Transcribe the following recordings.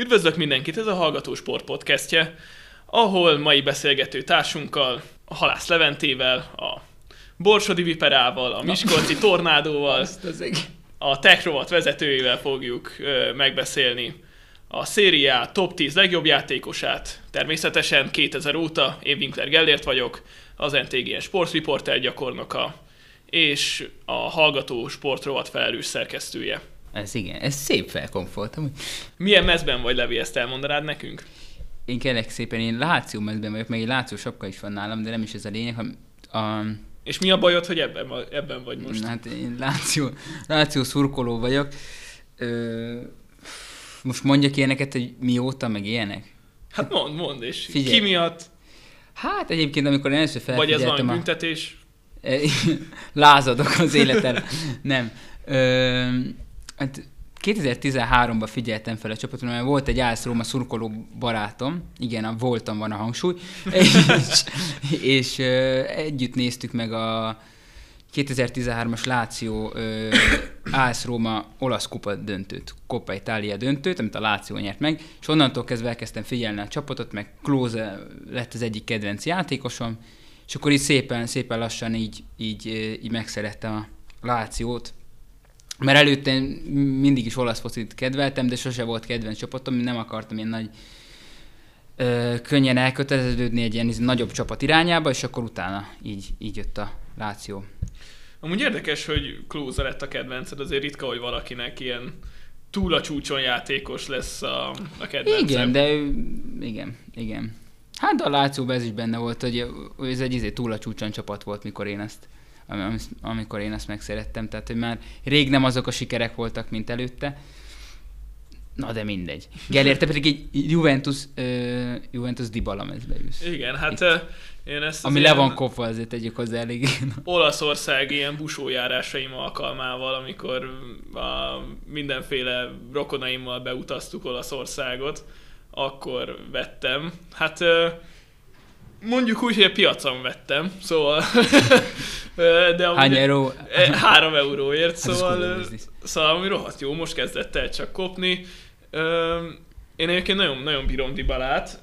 Üdvözlök mindenkit, ez a Hallgató Sport podcastje, ahol mai beszélgető társunkkal, a Halász Leventével, a Borsodi Viperával, a Miskolci Tornádóval, a Techrovat vezetőjével fogjuk ö, megbeszélni a szériá top 10 legjobb játékosát. Természetesen 2000 óta én Winkler Gellért vagyok, az NTGN sportriporter gyakornoka, és a Hallgató Sportrovat felelős szerkesztője. Ez igen, ez szép felkomfolt. Milyen mezben vagy, Levi, ezt elmondanád nekünk? Én kérlek szépen, én Láció mezben vagyok, meg egy Láció sapka is van nálam, de nem is ez a lényeg, hanem a, És mi a bajod, hogy ebben, ebben vagy most? Hát én Láció, Láció szurkoló vagyok. Ö, most mondjak ilyeneket, hogy mióta, meg ilyenek? Hát mondd, mondd, és Figyelj. ki miatt? Hát egyébként, amikor először Vagy ez felfigyeltem valami a... büntetés? Lázadok az életem. Nem. Ö, hát 2013-ban figyeltem fel a csapaton, mert volt egy Ász Róma szurkoló barátom, igen, a voltam van a hangsúly, és, és együtt néztük meg a 2013-as Láció Ász Róma olasz kupa döntőt, Coppa Italia döntőt, amit a Láció nyert meg, és onnantól kezdve elkezdtem figyelni a csapatot, meg Klose lett az egyik kedvenc játékosom, és akkor így szépen, szépen lassan így, így, így megszerettem a Lációt, mert előtte én mindig is olasz focit kedveltem, de sose volt kedvenc csapatom, nem akartam ilyen nagy ö, könnyen elköteleződni egy ilyen izé nagyobb csapat irányába, és akkor utána így, így jött a Láció. Amúgy érdekes, hogy Klose lett a kedvenced, azért ritka, hogy valakinek ilyen túl a csúcson játékos lesz a, a kedvencem. Igen, de igen, igen. Hát a Lációban ez is benne volt, hogy ez egy izé túl a csúcson csapat volt, mikor én ezt am- am- amikor én ezt megszerettem, tehát hogy már rég nem azok a sikerek voltak, mint előtte. Na de mindegy. Gellért, te pedig egy Juventus, uh, Juventus Dybala mezbe ülsz. Igen, hát Itt. ö, én ezt Ami le van kopva, azért tegyük hozzá elég. Olaszország ilyen busójárásaim alkalmával, amikor a mindenféle rokonaimmal beutaztuk Olaszországot, akkor vettem. Hát ö, mondjuk úgy, hogy a piacon vettem, szóval... de amúgy- Hány euró? E, Három euróért, Hát ez szóval, biznisz. szóval ami rohadt jó, most kezdett el csak kopni. Én egyébként nagyon, nagyon bírom Dybalát.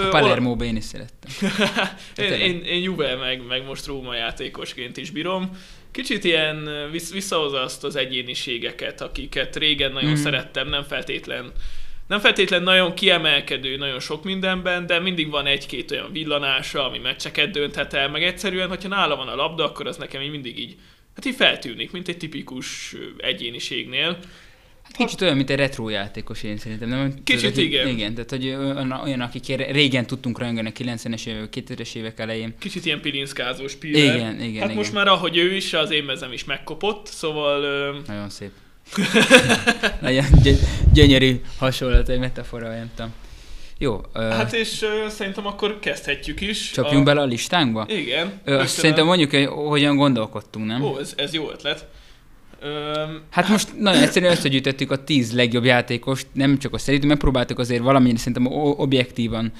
Ö, A Palermo-ba én is szerettem. én, én, én Juve meg, meg most Róma játékosként is bírom. Kicsit ilyen visszahozza azt az egyéniségeket, akiket régen nagyon Mhm. szerettem, nem feltétlen nem feltétlen nagyon kiemelkedő nagyon sok mindenben, de mindig van egy-két olyan villanása, ami meccseket dönthet el, meg egyszerűen, hogyha nála van a labda, akkor az nekem így mindig így, hát így feltűnik, mint egy tipikus egyéniségnél. Hát kicsit olyan, mint egy retro játékos én szerintem. Nem? Kicsit hogy- igen. Igen, tehát hogy olyan, olyan régen tudtunk rajongani a 90-es évek, 2000-es évek elején. Kicsit ilyen pilinszkázós piller. Igen, igen, Hát igen. most már ahogy ő is, az én mezem is megkopott, szóval Nagyon szép. Nagyon gy- gyönyörű hasonlat, egy metafora, vagy nem tudom. Jó, ö, Hát és ö, szerintem akkor kezdhetjük is. csapjunk bele a listánkba? Igen. Ö, azt szerintem mondjuk, hogy hogyan gondolkodtunk, nem? Ó, ez, ez jó ötlet. Öm, Hát most nagyon egyszerűen összegyűjtöttük a 10 legjobb játékost, nem csak a szerintünk, megpróbáltuk azért valamennyire szerintem objektívan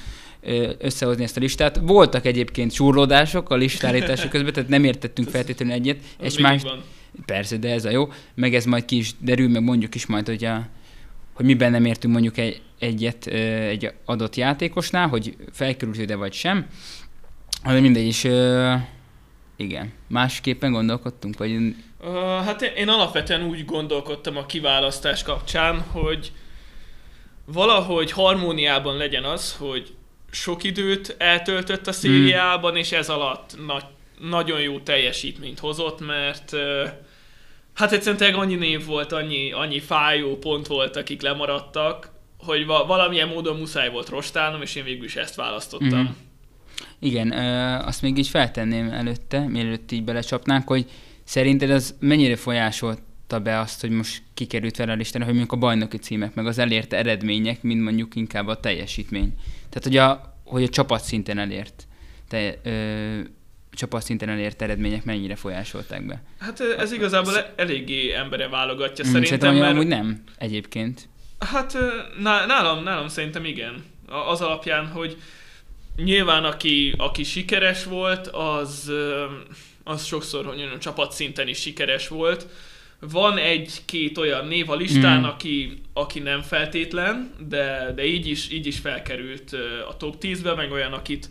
összehozni ezt a listát. Voltak egyébként súrlódások a listállítása közben, tehát nem értettünk feltétlenül egyet. az És más, van. Persze, de ez a jó. Meg ez majd ki is derül, meg mondjuk is majd, hogy, a, hogy miben nem értünk mondjuk egy, egyet egy adott játékosnál, hogy felkerült ide vagy sem. De mindegy is, igen. Másképpen gondolkodtunk, vagy hát én, én alapvetően úgy gondolkodtam a kiválasztás kapcsán, hogy valahogy harmóniában legyen az, hogy sok időt eltöltött a szériában, és ez alatt nagy, nagyon jó teljesítményt hozott, mert ö, hát egyszerűen tényleg annyi név volt, annyi, annyi fájó pont volt, akik lemaradtak, hogy va- valamilyen módon muszáj volt rostálnom, és én végül is ezt választottam. Mhm. Igen, ö, azt még így feltenném előtte, mielőtt így belecsapnánk, hogy szerinted az mennyire folyásolta be azt, hogy most kikerült fel a listára, hogy mondjuk a bajnoki címek, meg az elért eredmények, mint mondjuk inkább a teljesítmény. Tehát, hogy a, hogy a csapat szinten elért, te, ö, csapat szinten elért eredmények mennyire folyásolták be. Hát ez igazából e- eléggé embere válogatja Mm, szerintem, Szerintem mert... amúgy nem egyébként. Hát nálam, nálam szerintem igen. Az alapján, hogy nyilván aki, aki sikeres volt, az, az sokszor, hogy mondjam, csapatszinten is sikeres volt. van egy-két olyan név a listán, Mm. aki, aki nem feltétlen, de, de így, is, így is felkerült a top 10-be, meg olyan, akit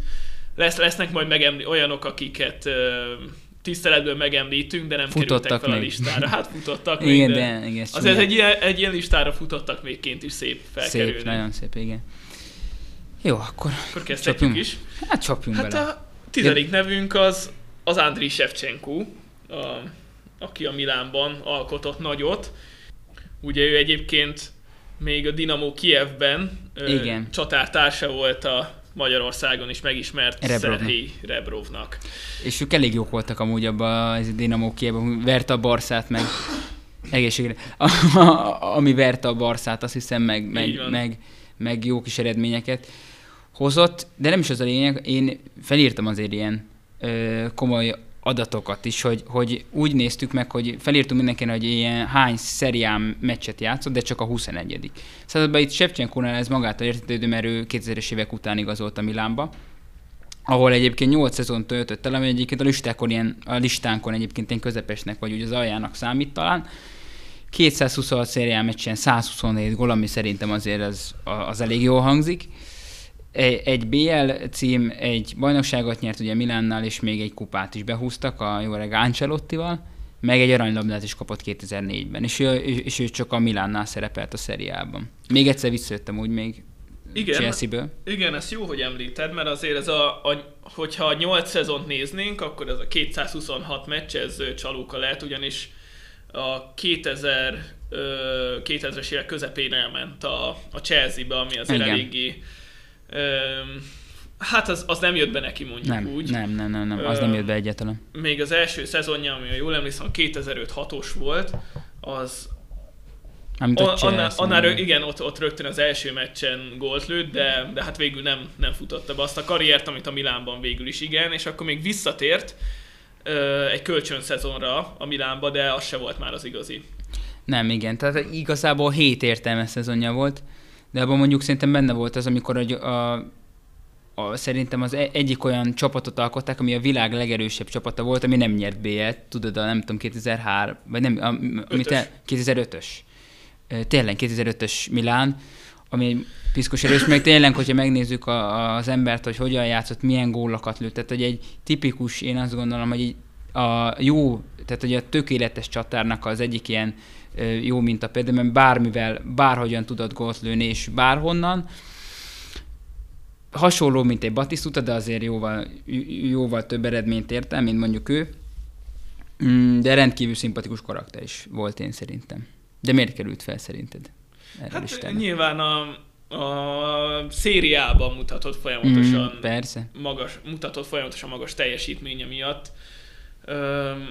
lesz, lesznek majd megemli, olyanok, akiket ö, tiszteletből megemlítünk, de nem Futottak kerültek fel a még. listára. Hát futottak még, Igen, de, de igen, azért csúnya. egy ilyen, egy ilyen listára futottak végként is szép felkerülni. Szép, nagyon szép, igen. Jó, akkor Akkor kezdhetjük Csapjunk. is. hát csapjunk Hát bele. a tizedik nevünk az, az Andriy Shevchenko, a, aki a Milánban alkotott nagyot. Ugye ő egyébként még a Dinamo Kievben ö, Igen. csatártársa volt a Magyarországon is megismert Rebrovnak. Szerhii Rebrovnak. És ők elég jók voltak amúgy abban a Dinamo Kievben, verte a Barszát, meg egészségre. Ami verte a Barszát, azt hiszem, meg, meg, meg, meg jó kis eredményeket hozott, de nem is az a lényeg, én felírtam azért ilyen ö, komoly adatokat is, hogy, hogy úgy néztük meg, hogy felírtunk mindenkinek, hogy ilyen hány szeriám meccset játszott, de csak a 21 Szóval itt Shevchenkónál ez magától értetődő, mert ő 2000-es évek után igazolt a Milánba, ahol egyébként 8 szezon töltött el, ami egyébként a listákon, ilyen, a listánkon egyébként ilyen közepesnek, vagy úgy az aljának számít talán. 226 szérián meccsen 127 gól, ami szerintem azért az, az elég jól hangzik. Egy BL cím, egy bajnokságot nyert ugye Milánnal, és még egy kupát is behúztak a jó öreg Ancelottival, meg egy aranylabdát is kapott 2004-ben, és ő, és ő csak a Milánnál szerepelt a szeriában. Még egyszer visszajöttem úgy még Igen, Chelsea-ből. igen, ez jó, hogy említed, mert azért ez a, a hogyha a 8 szezont néznénk, akkor ez a 226 meccs, ez csalóka lehet, ugyanis a 2000, ö, 2000-es évek közepén elment a, a Chelsea-be, ami azért Igen. eléggé hát az, az nem jött be neki mondjuk Nem, úgy. nem, nem, nem, nem, az nem jött be egyáltalán. Még az első szezonja, ami jól emlékszem, 2005-6-os volt, az Amit a, annál, annál nem. rö- igen, ott, ott rögtön az első meccsen gólt lőtt, de, de hát végül nem, nem futotta be azt a karriert, amit a Milánban végül is igen, és akkor még visszatért ö, egy kölcsön szezonra a Milánba, de az se volt már az igazi. Nem, igen. Tehát igazából 7 értelmes szezonja volt, de abban mondjuk szerintem benne volt az, amikor a, a, a, szerintem az e- egyik olyan csapatot alkották, ami a világ legerősebb csapata volt, ami nem nyert BL-t, tudod, a nem tudom, 2003, vagy nem, a, amit Ötös. el, 2005-ös. Ö, Tényleg 2005-ös Milán, ami egy piszkos erős, meg tényleg, hogyha megnézzük a, az embert, hogy hogyan játszott, milyen gólokat lőtt, tehát hogy egy tipikus, én azt gondolom, hogy egy, a jó, tehát hogy a tökéletes csatárnak az egyik ilyen ö, jó minta például, mert bármivel, bárhogyan tudott gólt lőni, és bárhonnan, hasonló, mint egy Batistuta, de azért jóval, jóval több eredményt ért el, mint mondjuk ő. Mm, De rendkívül szimpatikus karakter is volt én szerintem. De miért került fel szerinted? Erre Hát listára? nyilván a, a szériában mutatott folyamatosan Mm, persze. magas, mutatott folyamatosan magas teljesítménye miatt. Öm,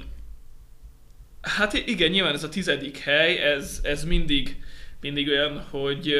hát igen, nyilván ez a tizedik hely, ez, ez mindig, mindig olyan, hogy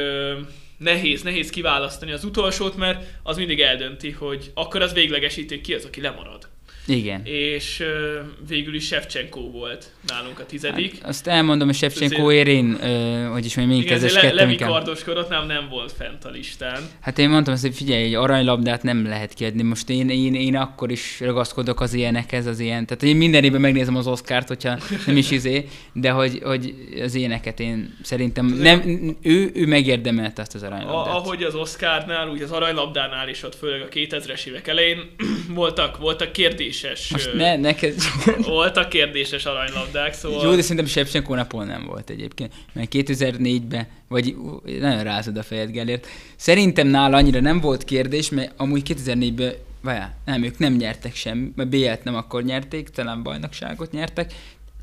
nehéz, nehéz kiválasztani az utolsót, mert az mindig eldönti, hogy akkor az véglegesíti, ki az, aki lemarad. Igen. És ö, végül is Shevchenko volt nálunk a tizedik. Hát, azt elmondom, hogy Shevchenko érén, ö, hogy is mondjam, még ezért le, Levi kardoskodott, nem, nem volt fent a listán. Hát én mondtam azt, hogy figyelj, egy aranylabdát nem lehet kiadni. Most én, én, én akkor is ragaszkodok az ilyenekhez, az ilyen. Tehát én minden évben megnézem az Oscárt, hogyha nem is izé, de hogy, hogy az ilyeneket én szerintem nem, ő, ő megérdemelte azt az aranylabdát. A, ahogy az Oscarnál, úgy az aranylabdánál is ott, főleg a 2000-es évek elején voltak, voltak kérdéses, Most ne, neked... voltak kérdéses aranylabdák, szóval... Jó, de szerintem Shevchenko napol nem volt egyébként. Mert 2004-ben, vagy nagyon rázod a fejed, Gellért. Szerintem nála annyira nem volt kérdés, mert amúgy 2004-ben, várjál, nem, ők nem nyertek sem, mert BL-t nem akkor nyerték, talán bajnokságot nyertek.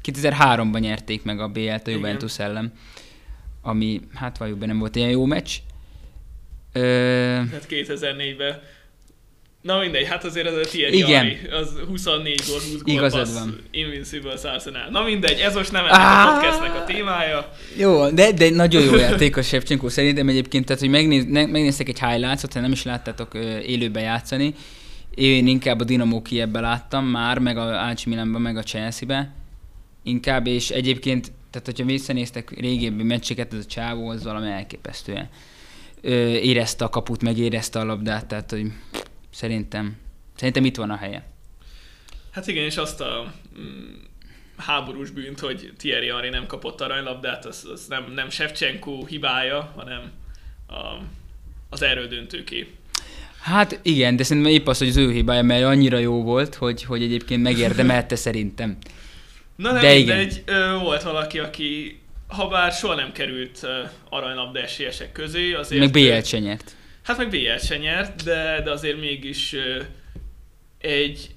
2003-ban nyerték meg a BL-t a Igen. Juventus ellen, ami, hát valljuk be, nem volt ilyen jó meccs. Ö, Hát 2004-ben. Na mindegy, hát azért ez a Thierry Igen. Henry, az 24 gól, 20 gól Igazad passz, van. Invincible Arsenal. Na mindegy, ez most nem ennek a Á! podcastnek a témája. Jó, de, de nagyon jó játékos Shevchenko szerintem egyébként, tehát hogy megnéz, ne, megnéztek egy highlights-ot, nem is láttátok ö, élőben játszani, én inkább a Dinamo Kievben láttam már, meg a AC Milanban, meg a Chelsea-be, inkább, és egyébként, tehát hogyha visszanéztek régebbi meccseket, ez a csávó, az valami elképesztően ö, érezte a kaput, meg érezte a labdát, tehát hogy szerintem, szerintem itt van a helye. Hát igen, és azt a... mm, háborús bűnt, hogy Thierry Henry nem kapott aranylabdát, az, az nem, nem Shevchenko hibája, hanem a, az erődöntőké. Hát igen, de szerintem épp az, hogy az ő hibája, mert annyira jó volt, hogy, hogy egyébként megérdemelte szerintem. Na nem de igen. volt valaki, aki ha bár soha nem került aranylabda esélyesek közé, azért... Meg BL-t se nyert. Hát meg BL-t se nyert, de, de azért mégis egy,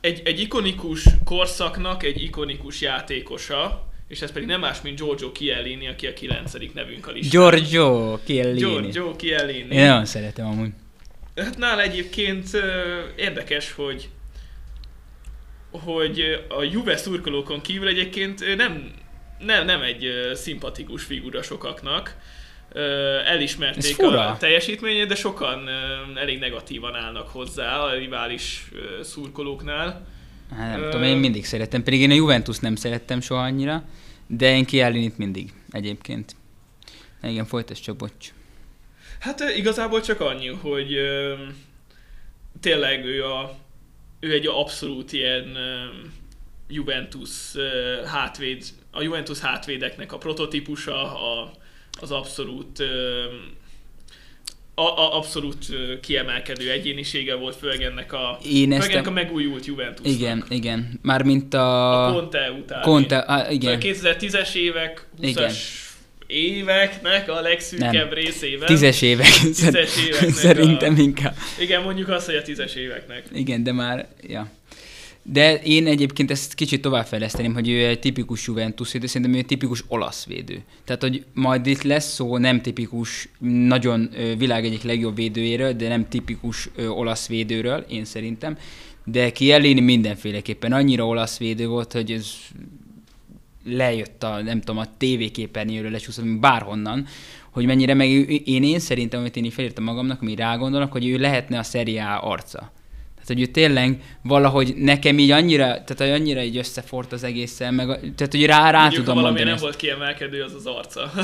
egy, egy ikonikus korszaknak egy ikonikus játékosa, és ez pedig nem más, mint Giorgio Chiellini, aki a kilencedik nevünk a listán. Giorgio Chiellini. Giorgio Chiellini. Én nagyon szeretem amúgy. Hát nála egyébként érdekes, hogy hogy a Juve szurkolókon kívül egyébként nem, nem, nem egy szimpatikus figura sokaknak. Elismerték a teljesítményét, de sokan elég negatívan állnak hozzá a rivális szurkolóknál. Hát nem uh, tudom, én mindig szerettem, pedig én a Juventus nem szerettem soha annyira, de én Kiellinit mindig egyébként. Igen, folytasd csak, bocs. Hát igazából csak annyi, hogy tényleg ő, a, ő egy abszolút ilyen Juventus hátvéd, a Juventus hátvédeknek a prototípusa, a, az abszolút a, a abszolút kiemelkedő egyénisége volt, főleg ennek a, Én ezt ennek a megújult Juventus. Igen, igen. Mármint a... A Conte után. Conte, a, igen. A 2010-es évek, 20-as éveknek a legszűkebb Nem. részében. Tízes évek. Tízes éveknek Szerintem a... inkább. Igen, mondjuk azt, hogy a tízes éveknek. Igen, de már, ja. De én egyébként ezt kicsit továbbfejleszteném, hogy ő egy tipikus Juventus védő, szerintem ő egy tipikus olasz védő. Tehát, hogy majd itt lesz szó nem tipikus, nagyon világ egyik legjobb védőjéről, de nem tipikus olasz védőről, én szerintem. De Kielini mindenféleképpen annyira olasz védő volt, hogy ez lejött a, nem tudom, a tévéképernyőről lecsúszott, bárhonnan, hogy mennyire meg én, én szerintem, amit én így felírtam magamnak, ami rágondolok, hogy ő lehetne a szeriá arca. Hogy ő tényleg valahogy nekem így annyira, tehát hogy annyira így összefort az egészen, meg, tehát, hogy rá, rá Mondjuk, tudom ha valami nem ezt. volt kiemelkedő, az az arca.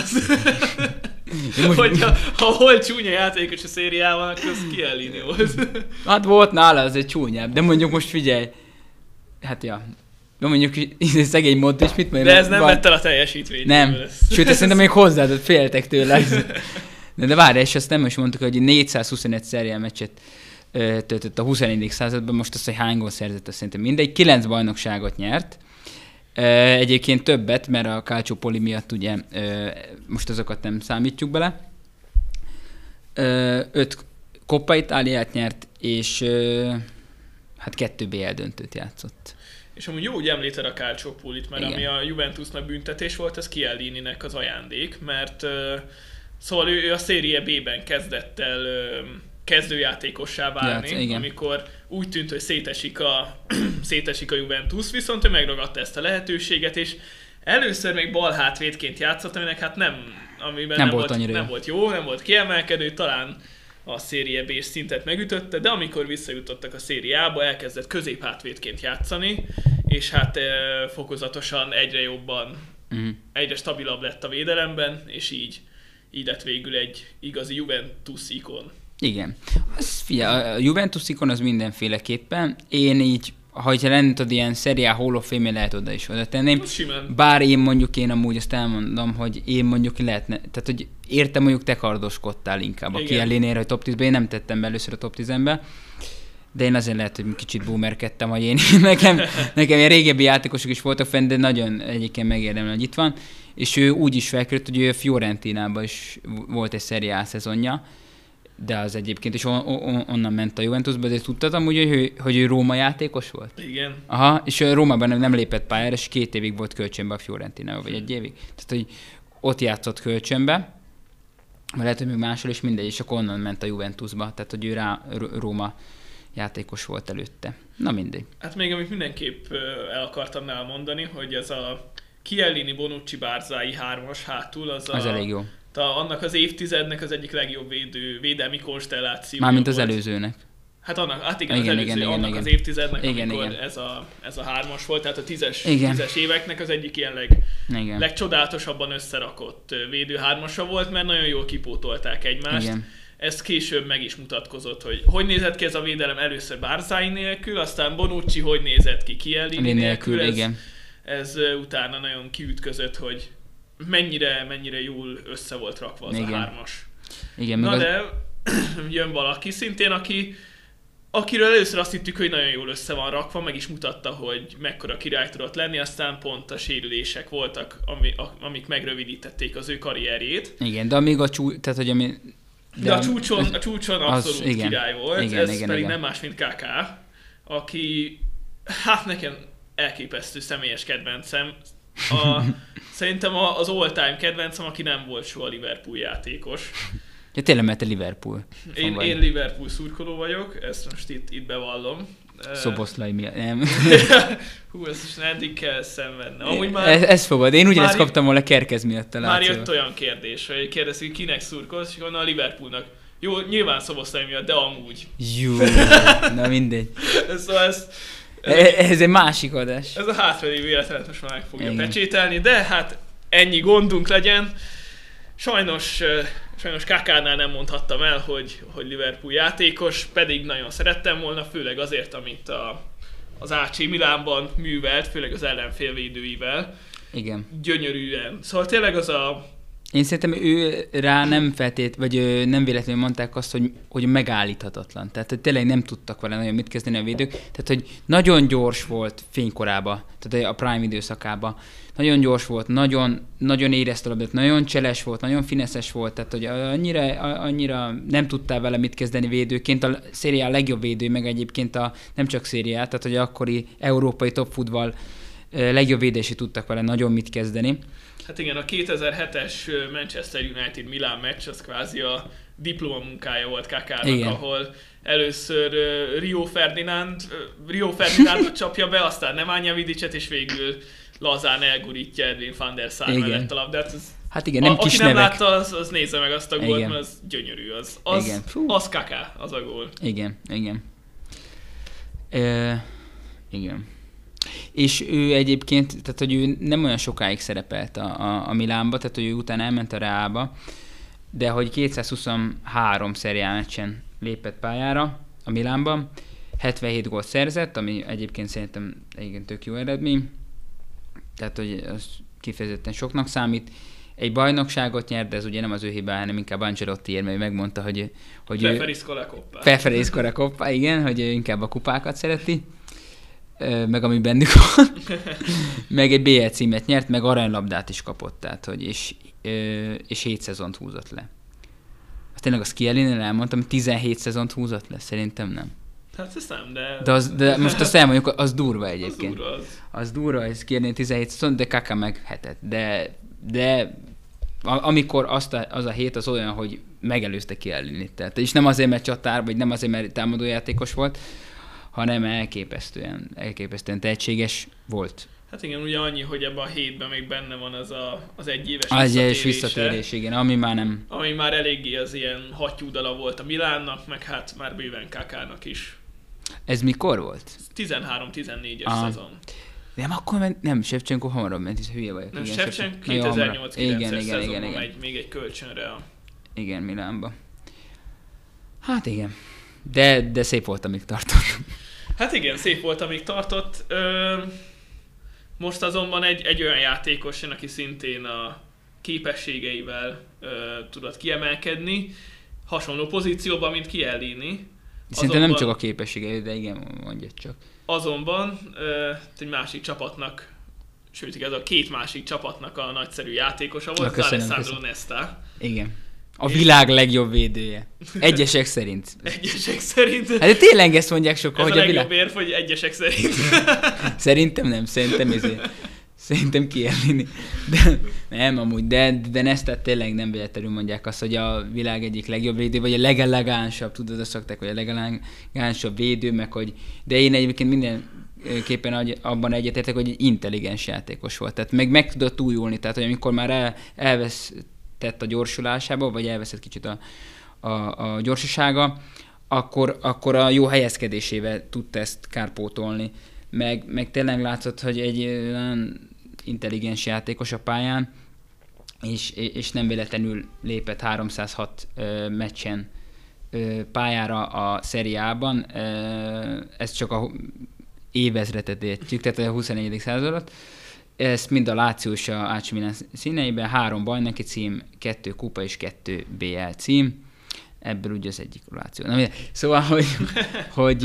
Hogyha ha hol csúnya játékos a szériában, akkor az Kielini volt. hát volt nála az egy csúnyább, de mondjuk most figyelj, hát ja, de mondjuk szegény mod, és mit mondja? De ez nem vett el a teljesítményt. Nem. Sőt, ezt szerintem még hozzáadott, féltek tőle. De, de várj, és azt nem is mondtuk, hogy 421 szeriál meccset töltött a 21. században, most azt, hogy hány gól szerzett, azt szerintem mindegy. Kilenc bajnokságot nyert, Egyébként többet, mert a Calcio Poli miatt ugye most azokat nem számítjuk bele. Öt Coppa Itáliát nyert, és hát kettő BL döntőt játszott. És amúgy jó, hogy említed a Calcio mert Igen. ami a Juventusnak büntetés volt, ez Kielini-nek az ajándék, mert szóval ő, ő a Serie B-ben kezdett el kezdőjátékossá válni, Ját, igen. amikor úgy tűnt, hogy szétesik a, szétesik a Juventus, viszont ő megragadta ezt a lehetőséget, és először még bal hátvédként játszott, aminek hát nem, amiben nem, nem, volt, volt nem volt jó, nem volt kiemelkedő, talán a szérie B szintet megütötte, de amikor visszajutottak a szériába, elkezdett középhátvédként játszani, és hát e, fokozatosan egyre jobban, uh-huh. egyre stabilabb lett a védelemben, és így, így lett végül egy igazi Juventus ikon. Igen. Az, figyelj, a Juventus ikon az mindenféleképpen. Én így, ha lenne tudod, ilyen szeriá Hall of Fame lehet oda is oda tenném. Bár én mondjuk én amúgy azt elmondom, hogy én mondjuk lehetne, tehát hogy értem mondjuk te kardoskodtál inkább a kiellénél, hogy top 10-be, én nem tettem be először a top 10-be. De én azért lehet, hogy kicsit boomerkedtem, hogy én nekem, nekem ilyen régebbi játékosok is voltak fenn, de nagyon egyébként megérdemel, hogy itt van. És ő úgy is felkerült, hogy ő Fiorentinában is volt egy szeriá szezonja, de az egyébként is on, on, onnan ment a Juventusba, de tudtad amúgy, hogy ő, hogy ő Róma játékos volt? Igen. Aha, és Rómában nem, nem lépett pályára, és két évig volt kölcsönbe a Fiorentina, vagy egy évig. Tehát, hogy ott játszott kölcsönbe, vagy lehet, hogy még máshol is mindegy, és akkor onnan ment a Juventusba, tehát, hogy ő rá Róma játékos volt előtte. Na mindegy. Hát még amit mindenképp el akartam elmondani, hogy ez a Kielini Bonucci Bárzái hármas hátul, az, az a, elég jó a, annak az évtizednek az egyik legjobb védő, védelmi konstelláció. Mármint az volt. előzőnek. Hát annak, hát igen, igen az előző, igen, annak igen. az évtizednek, igen, amikor igen. Ez, a, ez a hármas volt, tehát a tízes, igen. tízes éveknek az egyik ilyen leg, igen. legcsodálatosabban összerakott védő hármasa volt, mert nagyon jól kipótolták egymást. Igen. Ez később meg is mutatkozott, hogy hogy nézett ki ez a védelem először Barzai nélkül, aztán Bonucci hogy nézett ki Kielini nélkül. nélkül ez, igen ez utána nagyon kiütközött, hogy mennyire, mennyire jól össze volt rakva az Igen. a hármas. Igen, Na az... de jön valaki szintén, aki akiről először azt hittük, hogy nagyon jól össze van rakva, meg is mutatta, hogy mekkora király tudott lenni, aztán pont a sérülések voltak, ami, amik megrövidítették az ő karrierjét. Igen, de amíg a csú, tehát hogy ami... De, de a csúcson, a csúcson abszolút az, igen, király volt, igen, ez igen, pedig igen. nem más, mint KK, aki, hát nekem elképesztő személyes kedvencem. A, szerintem az all-time kedvencem, aki nem volt soha Liverpool játékos. Ja, tényleg, mert te Liverpool. Én, vagy. én Liverpool szurkoló vagyok, ezt most itt, itt bevallom. Szoboszlai miatt, nem? Hú, ezt is eddig kell szenvedni. Amúgy már... Ez, ez fogod, én ugyanezt kaptam volna Kerkez miatt a Már jött olyan kérdés, hogy kérdezik, kinek szurkolsz, és a Liverpoolnak. Jó, nyilván Szoboszlai miatt, de amúgy. Jó, na mindegy. szóval ez, ez, ez, egy másik adás. Ez a hátfelé véletlenet most már meg fogja Igen. pecsételni, de hát ennyi gondunk legyen. Sajnos Sajnos Kakánál nem mondhattam el, hogy, hogy Liverpool játékos, pedig nagyon szerettem volna, főleg azért, amit a, az AC Milánban művelt, főleg az ellenfél védőivel. Igen. Gyönyörűen. Szóval tényleg az a... Én szerintem ő rá nem feltét, vagy nem véletlenül mondták azt, hogy, hogy megállíthatatlan. Tehát hogy tényleg nem tudtak vele nagyon mit kezdeni a védők. Tehát, hogy nagyon gyors volt fénykorába, tehát a prime időszakába nagyon gyors volt, nagyon, nagyon érezte labdát, nagyon cseles volt, nagyon fineszes volt, tehát hogy annyira, annyira nem tudtál vele mit kezdeni védőként, a szériá legjobb védő, meg egyébként a nem csak szériá, tehát hogy akkori európai top futball legjobb védési tudtak vele nagyon mit kezdeni. Hát igen, a 2007-es Manchester United Milan meccs az kvázi a diplomamunkája volt Kakának, ahol először Rio Ferdinand, Rio Ferdinandot csapja be, aztán Nemanja Vidicet, és végül lazán elgurítja Edwin van der Sar mellett a labdát. Ez, hát igen, nem a, kis aki nevek. nem látta, az, az nézze meg azt a gólt, igen. mert az gyönyörű. Az, az, igen. az kaká, az a gól. Igen, igen. E, igen. És ő egyébként, tehát hogy ő nem olyan sokáig szerepelt a, a, a Milánba, tehát hogy ő utána elment a Reába, de hogy 223 szeriál meccsen lépett pályára a Milánban, 77 gólt szerzett, ami egyébként szerintem igen tök jó eredmény, tehát hogy az kifejezetten soknak számít. Egy bajnokságot nyert, de ez ugye nem az ő hibája, hanem inkább Ancelotti ér, mert megmondta, hogy, hogy Preferisco la coppa. Preferisco la coppa, igen, hogy ő inkább a kupákat szereti meg ami bennük van, meg egy BL címet nyert, meg aranylabdát is kapott, tehát, hogy és, és 7 szezont húzott le. Azt tényleg az Kielinél elmondtam, 17 szezont húzott le, szerintem nem. Hát ezt nem, de... De, az, de most azt elmondjuk, az durva egyébként. Az durva az. Az durva, ez kérni 17 szezon, de Kaka meg hetet. De, de amikor azt a, az a hét az olyan, hogy megelőzte ki Ellinit. Tehát, és nem azért, mert csatár, vagy nem azért, mert támadójátékos volt, hanem elképesztően, elképesztően tehetséges volt. Hát igen, ugye annyi, hogy ebben a hétben még benne van az a, az egy éves az visszatérés. visszatérés, igen, ami már nem... Ami már eléggé az ilyen hattyúdala volt a Milánnak, meg hát már bőven Kakának is. Ez mikor volt? 13-14-es szezon. Nem, akkor ment, nem, Shevchenko hamarabb ment, hisz hülye vagyok. Nem, Shevchenko 2008 igen, igen, igen, igen, igen. Megy még egy kölcsönre a... Igen, Milánba. Hát igen. De, de szép volt, amíg tartott. Hát igen, szép volt, amíg tartott. Ö, most azonban egy, egy olyan játékos aki szintén a képességeivel ö, tudott kiemelkedni, hasonló pozícióban, mint Kielini. Szerintem nem csak a képességei, de igen, mondja csak. Azonban ö, egy másik csapatnak, sőt, ez a két másik csapatnak a nagyszerű játékosa volt, Na, Alessandro Nesta. Igen. A világ legjobb védője. Egyesek szerint. Egyesek szerint. Hát de tényleg ezt mondják sokan, ez hogy a, a világ... érv, hogy egyesek szerint. Szerintem nem, szerintem ezért. Szerintem kijelni. De, nem, amúgy, de, de Nesta tényleg nem véletlenül mondják azt, hogy a világ egyik legjobb védő, vagy a legelegánsabb, tudod, azt szokták, hogy a legelegánsabb védő, meg hogy, de én egyébként mindenképpen abban egyetértek, hogy egy intelligens játékos volt. Tehát meg meg tudott újulni, tehát hogy amikor már el, elvesztett a gyorsulásába, vagy elveszett kicsit a, a, a gyorsasága, akkor, akkor a jó helyezkedésével tudta ezt kárpótolni. Meg, meg tényleg látszott, hogy egy olyan intelligens játékos a pályán, és, és nem véletlenül lépett 306 ö, meccsen ö, pályára a szeriában. Ez csak a évezretet értjük, tehát a 24. századot. Ezt mind a Láció és a AC Milan színeiben, három bajnoki cím, kettő kupa és kettő BL cím. Ebből ugye az egyik Láció. Na, szóval, hogy, hogy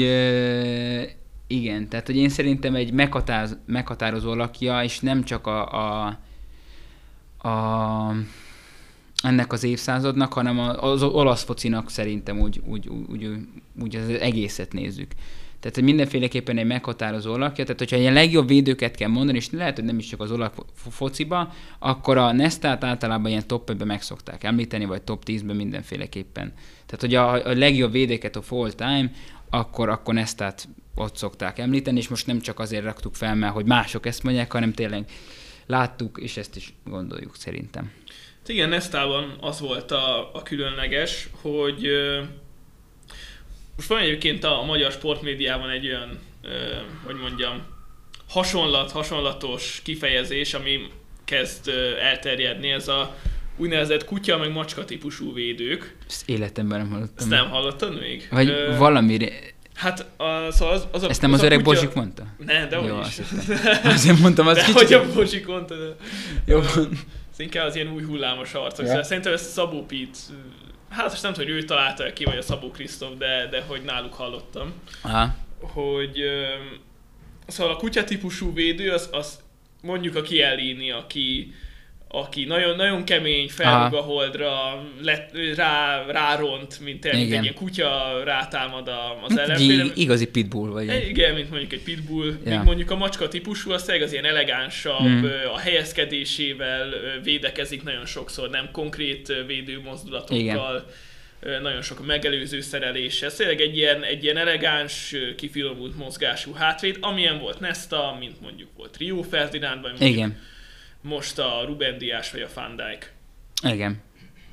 igen, tehát hogy én szerintem egy meghatároz, meghatározó lakja, és nem csak a, a, a ennek az évszázadnak, hanem az olasz focinak szerintem úgy, úgy, úgy, úgy, úgy az egészet nézzük. Tehát, hogy mindenféleképpen egy meghatározó alakja. Tehát, hogyha ilyen legjobb védőket kell mondani, és lehet, hogy nem is csak az olak fociba, akkor a Nestát általában ilyen top 5 meg szokták említeni, vagy top 10-ben mindenféleképpen. Tehát, hogy a, a legjobb védőket of all time, akkor, akkor Nestát ott szokták említeni, és most nem csak azért raktuk fel, mert hogy mások ezt mondják, hanem tényleg láttuk, és ezt is gondoljuk szerintem. Igen, Nestában az volt a, a különleges, hogy most van egyébként a magyar sportmédiában egy olyan, hogy mondjam, hasonlat, hasonlatos kifejezés, ami kezd elterjedni, ez a úgynevezett kutya meg macska típusú védők. Ezt életemben nem hallottam. Ezt nem hallottad még? Vagy Ö, valamire... Hát, a, szóval az, az a, Ezt nem az, az öreg kutya... Bozsik mondta? Ne, de Jó, is. Azért mondtam, az de kicsit... hogy a Bozsik mondta, de... Jó. Ez inkább az ilyen új hullámos arcok. Ja. Szóval szerintem ezt Szabó Pete hát most nem tudom, hogy ő találta ki, vagy a Szabó Krisztóf, de, de hogy náluk hallottam. Aha. Hogy szóval a kutya típusú védő, az, az mondjuk a Kielini, aki aki nagyon, nagyon kemény, felrúg a holdra, le, rá, ráront, mint egy, egy ilyen kutya rátámad az ellenfélem. Igazi pitbull vagy. Egy. Igen, mint mondjuk egy pitbull. Ja. Míg mondjuk a macska típusú, az tényleg az ilyen elegánsabb, mm. a helyezkedésével védekezik nagyon sokszor, nem konkrét védő mozdulatokkal. Igen. Nagyon sok megelőző szerelése. Ez tényleg egy ilyen, egy ilyen elegáns, kifinomult mozgású hátvéd, amilyen volt Nesta, mint mondjuk volt Rio Ferdinand, vagy mondjuk Igen most a Ruben Dias vagy a Van Dijk. Igen.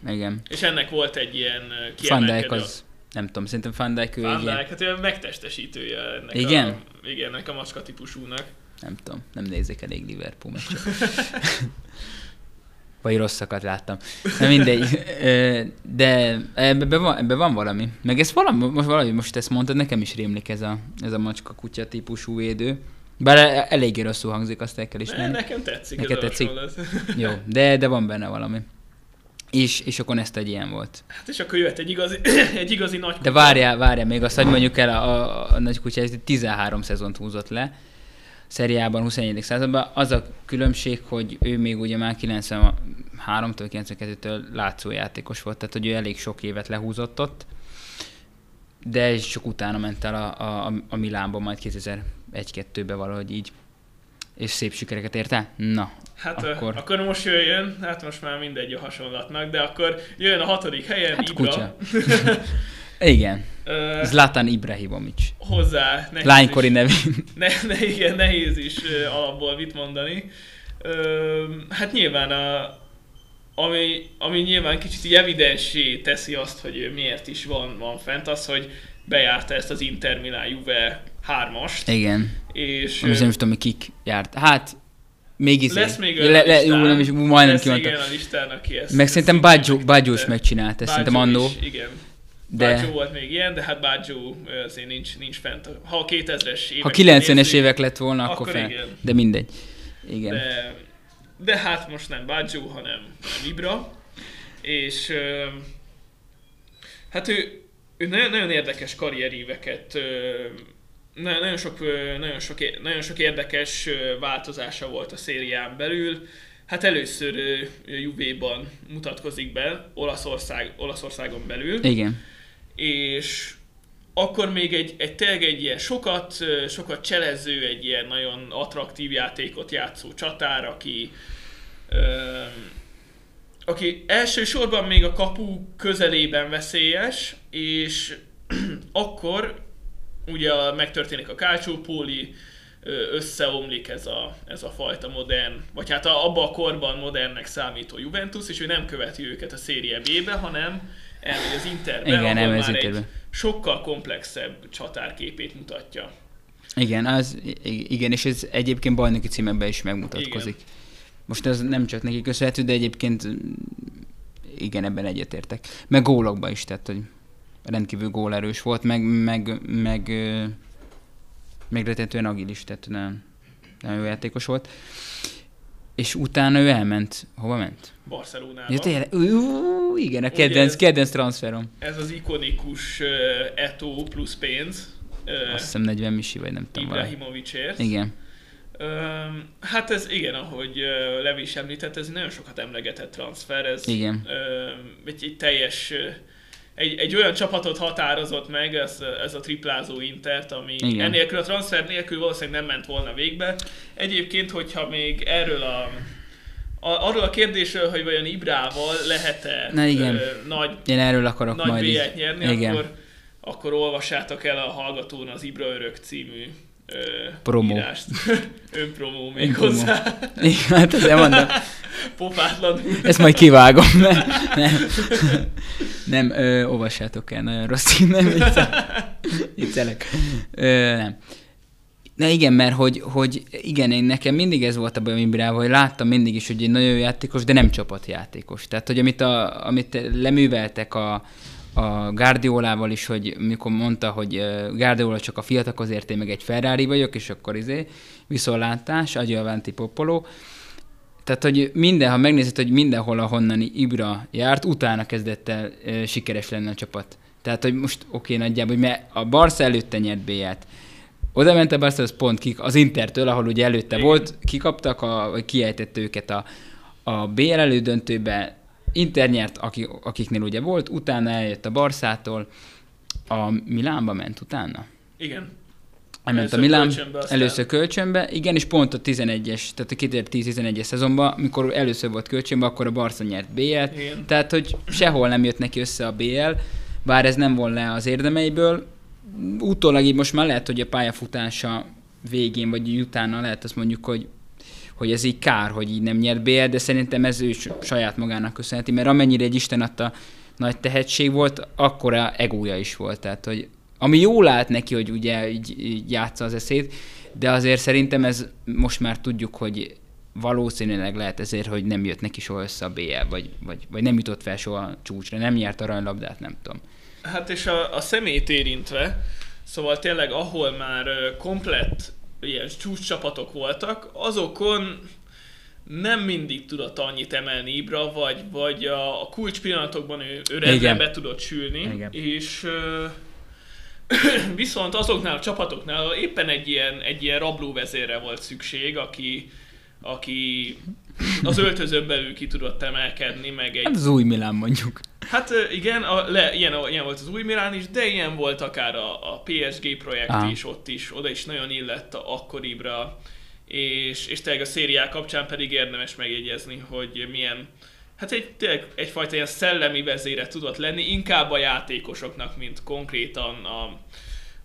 Igen. És ennek volt egy ilyen Van Dijk az, nem tudom, szerintem Van Dijk ő Van Dijk, hát ő megtestesítője ennek igen? a, igen, ennek a macska típusúnak. Nem tudom, nem nézek elég Liverpool meccset. Vagy rosszakat láttam. Na mindegy. De ebben van, ebbe van valami. Meg ez valami, most valami, most ezt mondtad, nekem is rémlik ez a, ez a macska kutya típusú védő. Bár eléggé rosszul hangzik, azt el kell ismerni. Ne, nekem tetszik Neked ez tetszik? Jó, de, de van benne valami. És, és akkor ezt egy ilyen volt. Hát és akkor jött egy igazi, egy igazi nagy kutya. De várjál, várjál, még azt, hogy mondjuk el a, a, a nagy kutya, 13 szezont húzott le, szeriában 24. században. Az a különbség, hogy ő még ugye már 93-től, 92-től látszójátékos volt, tehát hogy ő elég sok évet lehúzott ott, de csak utána ment el a, a, a Milánba majd 2000 egy-kettőbe valahogy így. És szép sikereket érte? Na, Hát akkor... akkor most jöjjön, hát most már mindegy a hasonlatnak, de akkor jöjjön a hatodik helyen hát Ibra. Kutya. igen. Zlatan Ibrahimovic. Hozzá. Lánykori nevén. Ne, ne, igen, nehéz is alapból mit mondani. hát nyilván a, ami, ami nyilván kicsit evidensé teszi azt, hogy miért is van, van fent, az, hogy bejárta ezt az Inter Milan Juve hármast. Igen. És... Most nem is tudom, hogy kik járt. Hát, még izé. Lesz még olyan le, le, listán, nem is, majdnem lesz kimondtam. a listán, aki ezt... Meg szerintem Baggio is megcsinálta, ezt szerintem annó. Igen. De... Baggio volt még ilyen, de hát Baggio azért nincs, nincs fent. Ha a 2000-es évek... Ha 90-es évek lett volna, akkor, akkor fel. Igen. De mindegy. Igen. De, de hát most nem Baggio, hanem, hanem Ibra. És hát ő, ő nagyon, nagyon érdekes karrieríveket nagyon sok, nagyon, sok, nagyon sok érdekes változása volt a szérián belül. Hát először Juvéban mutatkozik be, Olaszország, Olaszországon belül. Igen. És akkor még egy, egy tényleg egy ilyen sokat, sokat cselező, egy ilyen nagyon attraktív játékot játszó csatár, aki, aki elsősorban még a kapu közelében veszélyes, és akkor ugye megtörténik a Calciopoli, összeomlik ez a, ez a fajta modern, vagy hát a, abba a korban modernnek számító Juventus, és ő nem követi őket a Serie B-be, hanem elmegy az Interbe, Igen, ahol már egy sokkal komplexebb csatárképét mutatja. Igen, az, igen, és ez egyébként bajnoki címekben is megmutatkozik. Igen. Most ez nem csak neki köszönhető, de egyébként igen, ebben egyetértek. Meg gólokban is, tehát hogy rendkívül gólerős volt, meg, meg, meg megretetően agilis, tehát nem, nem jó játékos volt. És utána ő elment. Hova ment? Barcelonába. Ja, tényleg? Ú, igen, a kedvenc, kedvenc transferom. Ez az ikonikus uh, Eto plusz pénz. Uh, Azt hiszem 40 misi, vagy nem tudom. Ibrahimovicért. Igen. Hát ez igen, ahogy Levi is említett, ez nagyon sokat emlegetett transfer. Ez, igen. Egy, egy teljes egy, egy olyan csapatot határozott meg, ez, ez a triplázó Intert, ami Igen. ennélkül a transfer nélkül valószínűleg nem ment volna végbe. Egyébként, hogyha még erről a, a arról a kérdésről, hogy vajon Ibrával lehet-e Na igen. Ö, nagy, Én erről akarok nagy majd nyerni, Igen. akkor, akkor olvassátok el a Hallgatón az Ibra Örök című Promo. írást. Önpromó még Önpromó. hozzá. Igen, hát ezzel mondom. Popátlan. Ezt majd kivágom. Nem, nem, nem ö, olvassátok el, nagyon rossz, nem viccelek. Ö, nem. Na igen, mert hogy, hogy igen, én nekem mindig ez volt a bajom Imbrával, hogy láttam mindig is, hogy egy nagyon jó játékos, de nem csapatjátékos. Tehát, hogy amit, a, amit leműveltek a, a Guardiolával is, hogy mikor mondta, hogy Guardiola csak a fiatakhoz érté, meg egy Ferrari vagyok, és akkor izé, viszontlátás, Avanti Popolo. Tehát, hogy minden, ha megnézed, hogy mindenhol, ahonnan Ibra járt, utána kezdett el e, sikeres lenni a csapat. Tehát, hogy most oké, okay, nagyjából, hogy a Barca előtte nyert B-ját. Oda ment a Barca, az pont kik, az Intertől, ahol ugye előtte Igen. volt, kikaptak, a, vagy kiejtett őket a, a BL elődöntőbe, Inter nyert, akik, akiknél ugye volt, utána eljött a Barszától, a Milánba ment utána? Igen. Elment a Milán, kölcsönbe, először kölcsönbe, igen, és pont a 11-es, tehát a 2010-11-es szezonban, mikor először volt kölcsönbe, akkor a Barca nyert BL-t, tehát hogy sehol nem jött neki össze a BL, bár ez nem volt le az érdemeiből, utólag így most már lehet, hogy a pályafutása végén, vagy utána lehet azt mondjuk, hogy hogy ez így kár, hogy így nem nyert BL, de szerintem ez ő saját magának köszönheti, mert amennyire egy Isten adta nagy tehetség volt, akkora egója is volt. Tehát, hogy ami jól állt neki, hogy ugye így, így játsza az eszét, de azért szerintem ez most már tudjuk, hogy valószínűleg lehet ezért, hogy nem jött neki soha össze a BL, vagy, vagy, vagy nem jutott fel soha a csúcsra, nem nyert aranylabdát, nem tudom. Hát és a, a szemét érintve, szóval tényleg ahol már komplett ilyen csúcscsapatok voltak, azokon nem mindig tudott annyit emelni Ibra, vagy, vagy a, a kulcs pillanatokban ő, ő rendben be tudott sülni, Igen. és viszont azoknál a csapatoknál éppen egy ilyen, egy ilyen rablóvezérre volt szükség, aki, aki az öltözőn belül ki tudott emelkedni, meg egy... Hát az új Milán mondjuk. Hát igen, a, le, ilyen, ilyen volt az új Milán is, de ilyen volt akár a, a PSG projekt ah. is, ott is, oda is nagyon illett a akkoribra, és, és tényleg a szériák kapcsán pedig érdemes megjegyezni, hogy milyen, hát egy, tényleg egyfajta ilyen szellemi vezére tudott lenni, inkább a játékosoknak, mint konkrétan a,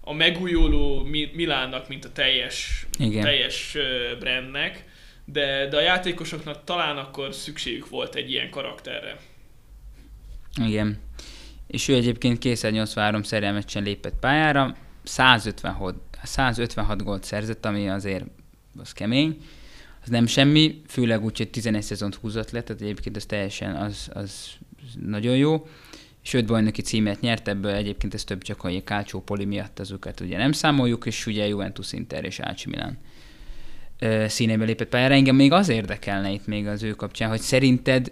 a megújuló Milánnak, mint a teljes, Igen. teljes brandnek, de, de a játékosoknak talán akkor szükségük volt egy ilyen karakterre. Igen. És ő egyébként 283 szerelmeccsen lépett pályára, 156, 156 gólt szerzett, ami azért az kemény. Az nem semmi, főleg úgy, hogy 11 szezont húzott le, tehát egyébként az teljesen az, az nagyon jó. És öt bajnoki címet nyert, ebből egyébként ez több csak, a Calcio Poli miatt azokat ugye nem számoljuk, és ugye Juventus Inter és AC Milan színébe lépett pályára. Engem még az érdekelne itt még az ő kapcsán, hogy szerinted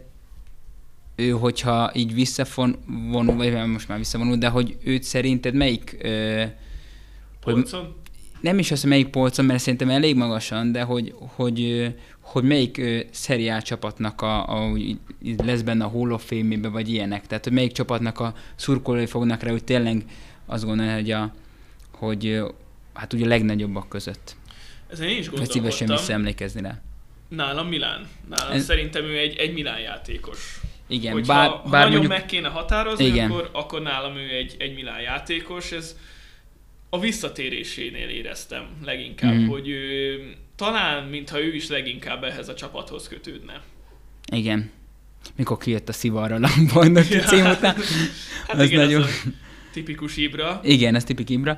ő, hogyha így visszavonul, vagy most már visszavonul, de hogy őt szerinted melyik... Ö, hogy, nem is az, hogy melyik polcon, mert szerintem elég magasan, de hogy, hogy, hogy melyik szeriál csapatnak a, a, lesz benne a Hall of Fame-be, vagy ilyenek. Tehát, hogy melyik csapatnak a szurkolói fognak rá, hogy tényleg azt gondolja, hogy, a, hogy hát ugye a legnagyobbak között. Ezen én is gondolkodtam. szívesen visszaemlékezni rá. Nálam Milán. Nálam Ez... szerintem ő egy, egy Milán játékos. Igen, Hogyha, bár, bár ha nagyon mondjuk... meg kéne határozni, igen. Akkor, akkor nálam ő egy, egy Milán játékos. Ez a visszatérésénél éreztem leginkább, mm. hogy ő, talán, mintha ő is leginkább ehhez a csapathoz kötődne. Igen. Mikor kijött a szivarra a bajnoki ja. cím után. hát az igen, nagyon... az tipikus Ibra. Igen, ez tipik Ibra.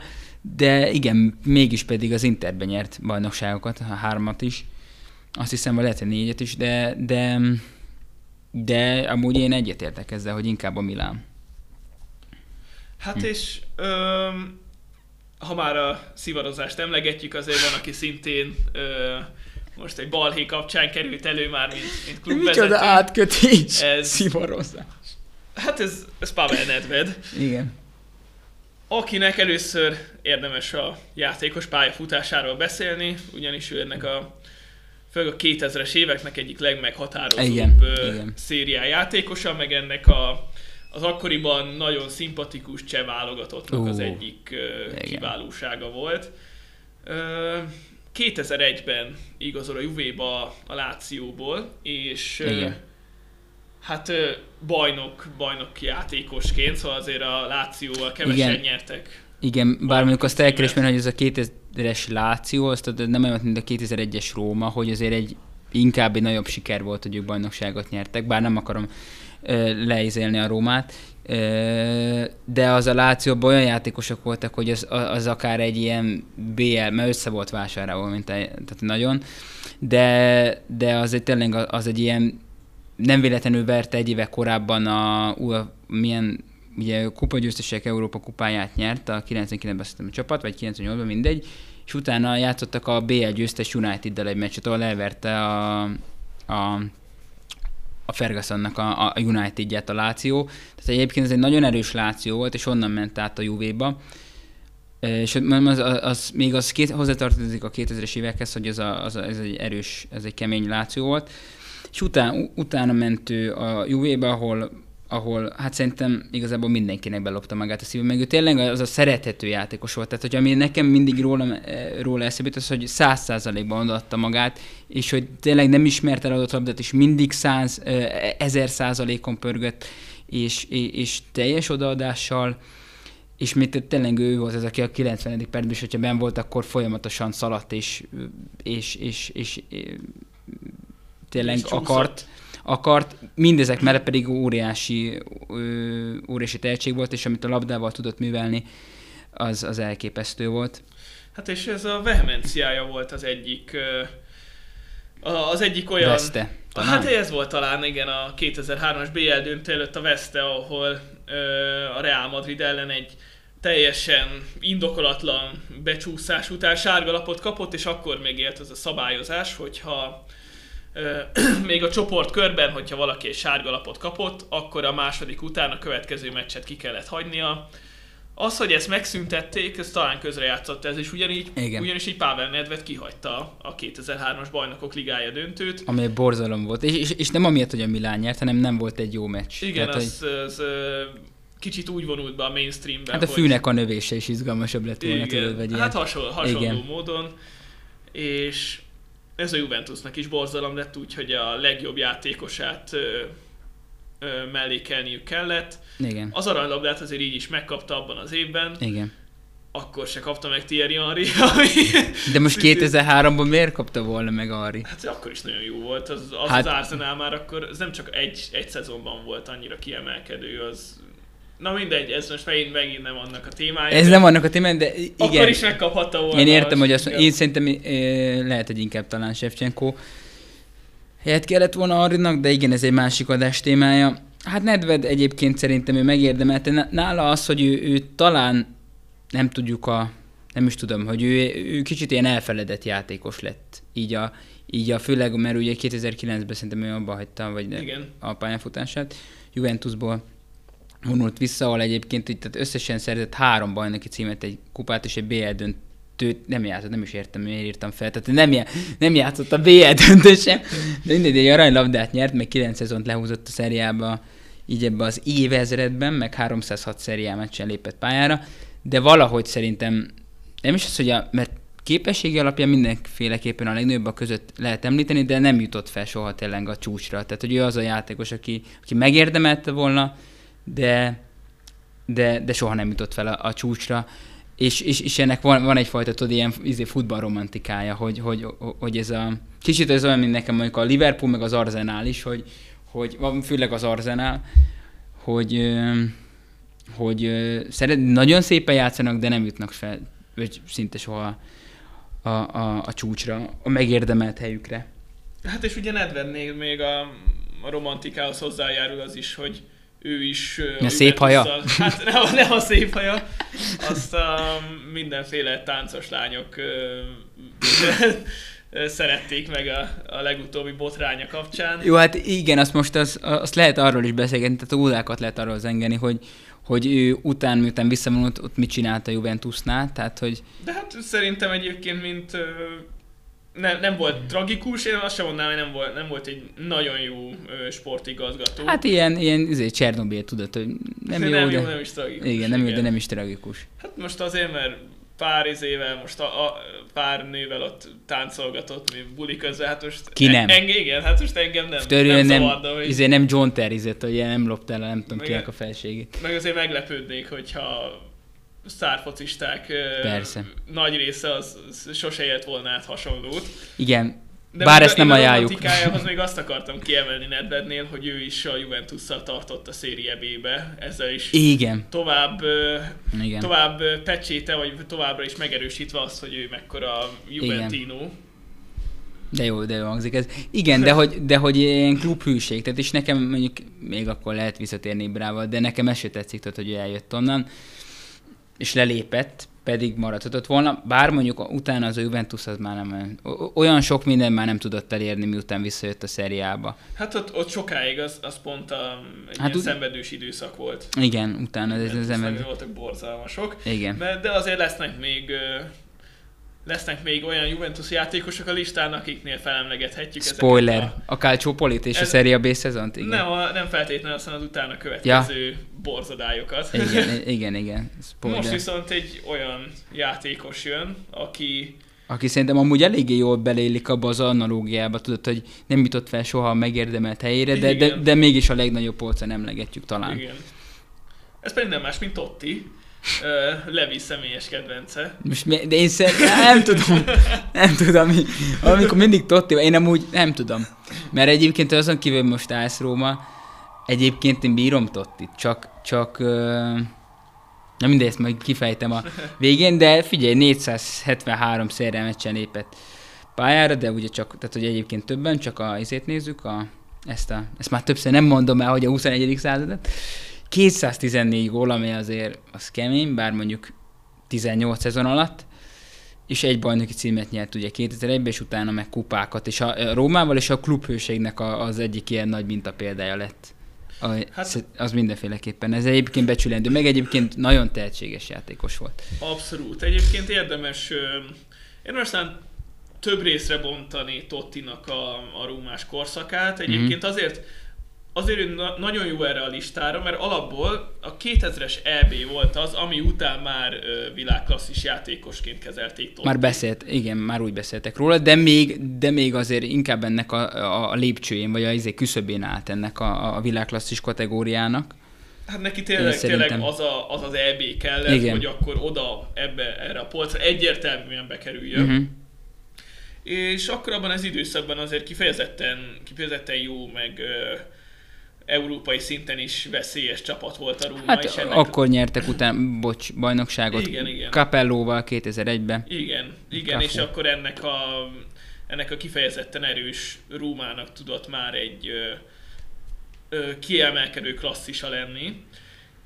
De igen, mégis pedig az Interben nyert bajnokságokat, a hármat is. Azt hiszem, hogy lehet, hogy négyet is, de, de de amúgy én egyetértek ezzel, hogy inkább a Milán. Hát hm. és öm, ha már a szivarozást emlegetjük, azért van, aki szintén ö, most egy balhé kapcsán került elő már, mint, mint klubvezető. Micsoda átkötés, ez... szivarozás. Hát ez, ez Pavel Nedved. Igen. Akinek először érdemes a játékos pályafutásáról beszélni, ugyanis ő ennek a főleg a 2000-es éveknek egyik legmeghatározóbb igen, igen. szériá játékosa, meg ennek a, az akkoriban nagyon szimpatikus cseh válogatottnak uh, az egyik uh, kiválósága volt. Uh, 2001-ben igazol a Juvéba a Lációból, és igen. hát bajnok, bajnok játékosként, szóval azért a Lációval kevesen igen. nyertek. Igen, bár mondjuk azt el kell hogy ez a 2000-es Láció, azt nem olyan, mint a 2001-es Róma, hogy azért egy inkább egy nagyobb siker volt, hogy ők bajnokságot nyertek, bár nem akarom leizélni a Rómát, de az a Lációban olyan játékosok voltak, hogy az, az akár egy ilyen BL, mert össze volt vásárolva, mint egy, tehát nagyon, de, de az egy tényleg az egy ilyen nem véletlenül verte egy éve korábban a, a milyen ugye kupagyőztesek Európa kupáját nyert, a 99-ben a csapat, vagy 98-ban mindegy, és utána játszottak a BL győztes United-del egy meccset, ahol elverte a, a a Fergusonnak a, a United-ját a Láció. Tehát egyébként ez egy nagyon erős Láció volt, és onnan ment át a Juvéba. És az, az, az, még az két, hozzátartozik a 2000-es évekhez, hogy ez, a, az, ez egy erős, ez egy kemény Láció volt. És után, utána ment a Juvéba, ahol ahol hát szerintem igazából mindenkinek belopta magát a szívem, meg ő tényleg az a szerethető játékos volt. Tehát, hogy ami nekem mindig róla, eh, róla eszébe az, hogy száz százalékban adta magát, és hogy tényleg nem ismert el adott labdát, és mindig száz, eh, ezer százalékon pörgött, és, és, teljes odaadással, és még tényleg ő volt az, aki a 90. percben, és hogyha ben volt, akkor folyamatosan szaladt, és, és, és, és, és tényleg és akart akart, mindezek mellett pedig óriási, óriási tehetség volt, és amit a labdával tudott művelni, az, az elképesztő volt. Hát és ez a vehemenciája volt az egyik az egyik olyan... Veszte. Talán? Hát ez volt talán, igen, a 2003-as BL döntő előtt a Veszte, ahol ö, a Real Madrid ellen egy teljesen indokolatlan becsúszás után sárgalapot kapott, és akkor még élt az a szabályozás, hogyha még a csoport körben, hogyha valaki egy sárga lapot kapott, akkor a második után a következő meccset ki kellett hagynia. Az, hogy ezt megszüntették, ez talán közrejátszott ez, és ugyanígy, Igen. ugyanis így Pavel Nedved kihagyta a 2003-as bajnokok ligája döntőt. Ami egy borzalom volt, és, és, és nem amiatt, hogy a Milán nyert, hanem nem volt egy jó meccs. Igen, Tehát, az, hogy... az, az kicsit úgy vonult be a mainstreambe. Hát a fűnek hogy... a növése is izgalmasabb lett volna, Igen. tudod, vagy Hát hasonló, hasonló Igen. módon. És ez a Juventusnak is borzalom lett, úgyhogy a legjobb játékosát ö, ö, mellékelniük kellett. Igen. Az aranylabdát azért így is megkapta abban az évben. Igen. Akkor se kapta meg Thierry Henry, ami... De most 2003-ban miért kapta volna meg Henry? Hát akkor is nagyon jó volt. Az az, hát... az Arsenal már akkor, ez nem csak egy, egy szezonban volt annyira kiemelkedő, az Na mindegy, ez most megint, megint nem annak a témája. Ez nem annak a témája, de igen. Akkor is megkaphatta volna. Én értem, hogy azt, én szerintem lehet, hogy inkább talán Shevchenko helyet kellett volna Arinak, de igen, ez egy másik adás témája. Hát Nedved egyébként szerintem ő megérdemelte. Nála az, hogy ő, ő talán nem tudjuk a, nem is tudom, hogy ő, ő kicsit ilyen elfeledett játékos lett. Így a, így a főleg, mert ugye 2009-ben szerintem ő abba hagyta, vagy Igen. a pályafutását Juventusból vonult vissza, ahol egyébként így, tehát összesen szerzett három bajnoki címet, egy kupát és egy BL döntőt nem játszott, nem is értem, miért írtam fel. Tehát nem, já, nem játszott a BL döntő sem, de mindegy, egy aranylabdát nyert, meg 9 szezont lehúzott a szeriába, így ebbe az évezredben, meg 306 szeriá meccsen lépett pályára, de valahogy szerintem nem is az, hogy a, mert képességi alapján mindenféleképpen a legnagyobbak között lehet említeni, de nem jutott fel soha tényleg a csúcsra. Tehát, hogy ő az a játékos, aki, aki megérdemelte volna, de, de, de soha nem jutott fel a, a csúcsra. És, és, és ennek van, van egyfajta tudod, ilyen izé, futballromantikája, hogy, hogy, hogy ez a... Kicsit ez olyan, mint nekem mondjuk a Liverpool, meg az Arsenal is, hogy, hogy főleg az Arsenal, hogy, hogy szeret, nagyon szépen játszanak, de nem jutnak fel, vagy szinte soha a, a, a csúcsra, a megérdemelt helyükre. Hát és ugye Nedvednél még a, a romantikához hozzájárul az is, hogy ő is... A szép haja? Hát nem, nem a szép haja, azt a mindenféle táncos lányok szerették meg a, a legutóbbi botránya kapcsán. Jó, hát igen, azt most az, azt lehet arról is beszélgetni, tehát ódákat lehet arról zengeni, hogy, hogy ő után, miután visszavonult, ott mit csinált a Juventusnál, tehát hogy... De hát szerintem egyébként, mint nem, nem volt tragikus, én azt sem mondanám, hogy nem volt, nem volt egy nagyon jó ö, sportigazgató. Hát ilyen, ilyen izé, Csernobyl, tudod, hogy nem de jó, nem de... jó, nem is tragikus. Igen, nem jó, de nem is tragikus. Hát most azért, mert pár izével, most a, a pár nővel ott táncolgatott, mi buli közben, hát most... Ki nem? En, igen, hát most engem nem, Most nem, örüljön, nem hogy... izé, nem John Terry-zett, hogy nem loptál nem tudom Meg- kinek a felségét. Meg azért meglepődnék, hogyha sztárfocisták Persze. nagy része az, az sose élt volna át hasonlót. Igen, De Bár ezt a- nem a ajánljuk. romantikájához még azt akartam kiemelni Nedvednél, hogy ő is a Juventusszal tartott a Serie B-be, ezzel is igen, tovább, igen. tovább pecséte, vagy továbbra is megerősítve azt, hogy ő mekkora Juventino. De jó, de jó hangzik ez. Igen, de hogy, de hogy ilyen klubhűség, tehát és nekem mondjuk még akkor lehet visszatérni Brával, de nekem ez tetszik, tehát, hogy ő eljött onnan, és lelépett, pedig maradhatott volna, bár mondjuk utána az a Juventus az már nem olyan- sok minden már nem tudott elérni, miután visszajött a szeriába. Hát ott, ott sokáig az, az pont a, egy Hát ilyen úgy- szenvedős időszak volt. Igen, utána ez az ember... voltak borzalmasok. Igen. De, de azért lesznek még lesznek még olyan Juventus játékosok a listán, akiknél felemlegethetjük Spoiler, ezeket a Calcio Polit és a Ez- Serie B szezont, a, igen. nem, a, nem feltétlenül aztán az utána következő ja. borzadályokat. Igen, igen, igen. Spoiler. Most viszont egy olyan játékos jön, aki Aki szerintem amúgy eléggé jól belélik abba az analógiába, tudod, hogy nem jutott fel soha a megérdemelt helyére, de, de, de mégis a legnagyobb polcon emlegetjük talán. igen. Ez pedig nem más, mint Totti, Levi személyes kedvence. Most mi, de én szer, nem tudom, nem tudom, mi- amikor mindig Totti, én amúgy nem tudom. Mert egyébként azon kívül most állsz Róma, egyébként én bírom Tottit, csak, csak ö, na mindegy, ezt majd kifejtem a végén, de figyelj, 473 szerre meccsen lépett pályára, de ugye csak, tehát hogy egyébként többen, csak a izét nézzük, a, ezt, a, ezt már többször nem mondom el, hogy a 21. századat. 214 gól, ami azért az kemény, bár mondjuk 18 szezon alatt, és egy bajnoki címet nyert ugye 2001-ben, és utána meg kupákat, és a Rómával és a klubhőségnek a, az egyik ilyen nagy minta példája lett. A, Hát- az mindenféleképpen. Ez egyébként becsülendő, meg egyébként nagyon tehetséges játékos volt. Abszolút. Egyébként érdemes, érdemes talán több részre bontani Tottinak a, a rúmás korszakát. Egyébként Mhm. azért azért ő na- nagyon jó erre a listára, mert alapból a 2000-es EB volt az, ami után már ö, világklasszis játékosként kezelték Totti. Már beszélt, igen, már úgy beszéltek róla, de még, de még azért inkább ennek a, a, lépcsőjén, vagy a izé küszöbén állt ennek a, a világklasszis kategóriának. Hát neki Én tényleg, tényleg szerintem. az, a, az az EB kellett, Igen. hogy akkor oda, ebbe, erre a polcra egyértelműen bekerüljön. Uh-huh. És akkor abban az időszakban azért kifejezetten, kifejezetten jó, meg ö, európai szinten is veszélyes csapat volt a Róma. Hát és ennek, akkor nyertek után, bocs, bajnokságot Igen, igen. Capellóval 2001-ben. Igen, igen, Cafu. és akkor ennek a, ennek a kifejezetten erős Rómának tudott már egy ö, ö, kiemelkedő klasszisa lenni.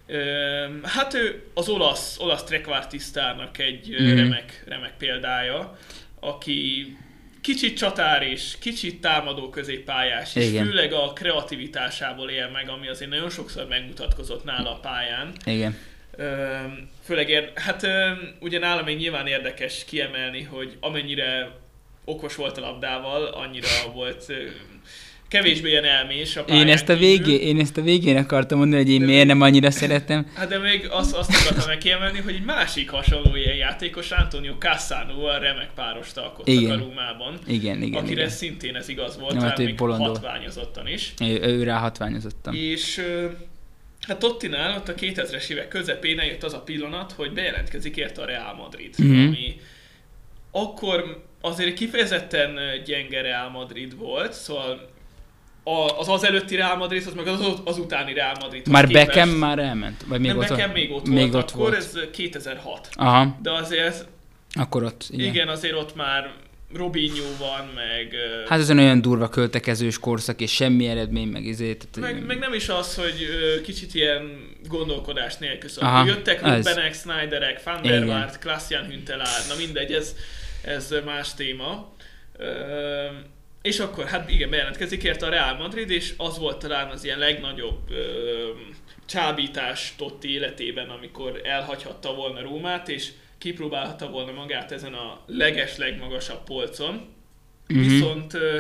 Ö, hát ő az olasz, olasz trekvártisztárnak egy ö, Mhm. remek, remek példája, aki kicsit csatár és kicsit támadó középpályás, és Igen. főleg a kreativitásából él meg, ami azért nagyon sokszor megmutatkozott nála a pályán. Igen. Főleg, ér, hát ugye nálam még nyilván érdekes kiemelni, hogy amennyire okos volt a labdával, annyira volt kevésbé ilyen elmés a Én ezt, a végén, én ezt a végén akartam mondani, hogy én miért nem annyira szeretem. Hát de még azt, azt akartam kiemelni, hogy egy másik hasonló ilyen játékos, Antonio Cassano a remek párost alkottak Igen. a Rómában. Igen, igen, akire igen. szintén ez igaz volt, ja, hát még bolond volt. hatványozottan is. Ő, ő rá hatványozottam. És hát Tottinál ott a 2000-es évek közepén eljött az a pillanat, hogy bejelentkezik érte a Real Madrid, Mhm. ami akkor azért kifejezetten gyenge Real Madrid volt, szóval az az előtti Real Madrid, az meg az, az utáni Real Madrid. Már Beckham már elment? Vagy még nem, ott volt? még ott még volt, ott akkor volt. ez 2006. Aha, De azért, akkor ott, igen. igen, azért ott már Robinho van, meg... Hát ez olyan durva költekezős korszak, és semmi eredmény, meg izé. Tehát, Meg, meg nem is az, hogy kicsit ilyen gondolkodás nélkül szóval Aha, Jöttek. Rubenek, Snyderek, Van der. Waart, Klassian Hüntelár, na mindegy, ez, ez más téma. Ö, és akkor, hát igen, bejelentkezik érte a Real Madrid, és az volt talán az ilyen legnagyobb ö, csábítás Totti életében, amikor elhagyhatta volna Rómát, és kipróbálhatta volna magát ezen a leges, legmagasabb polcon. Mm-hmm. Viszont ö,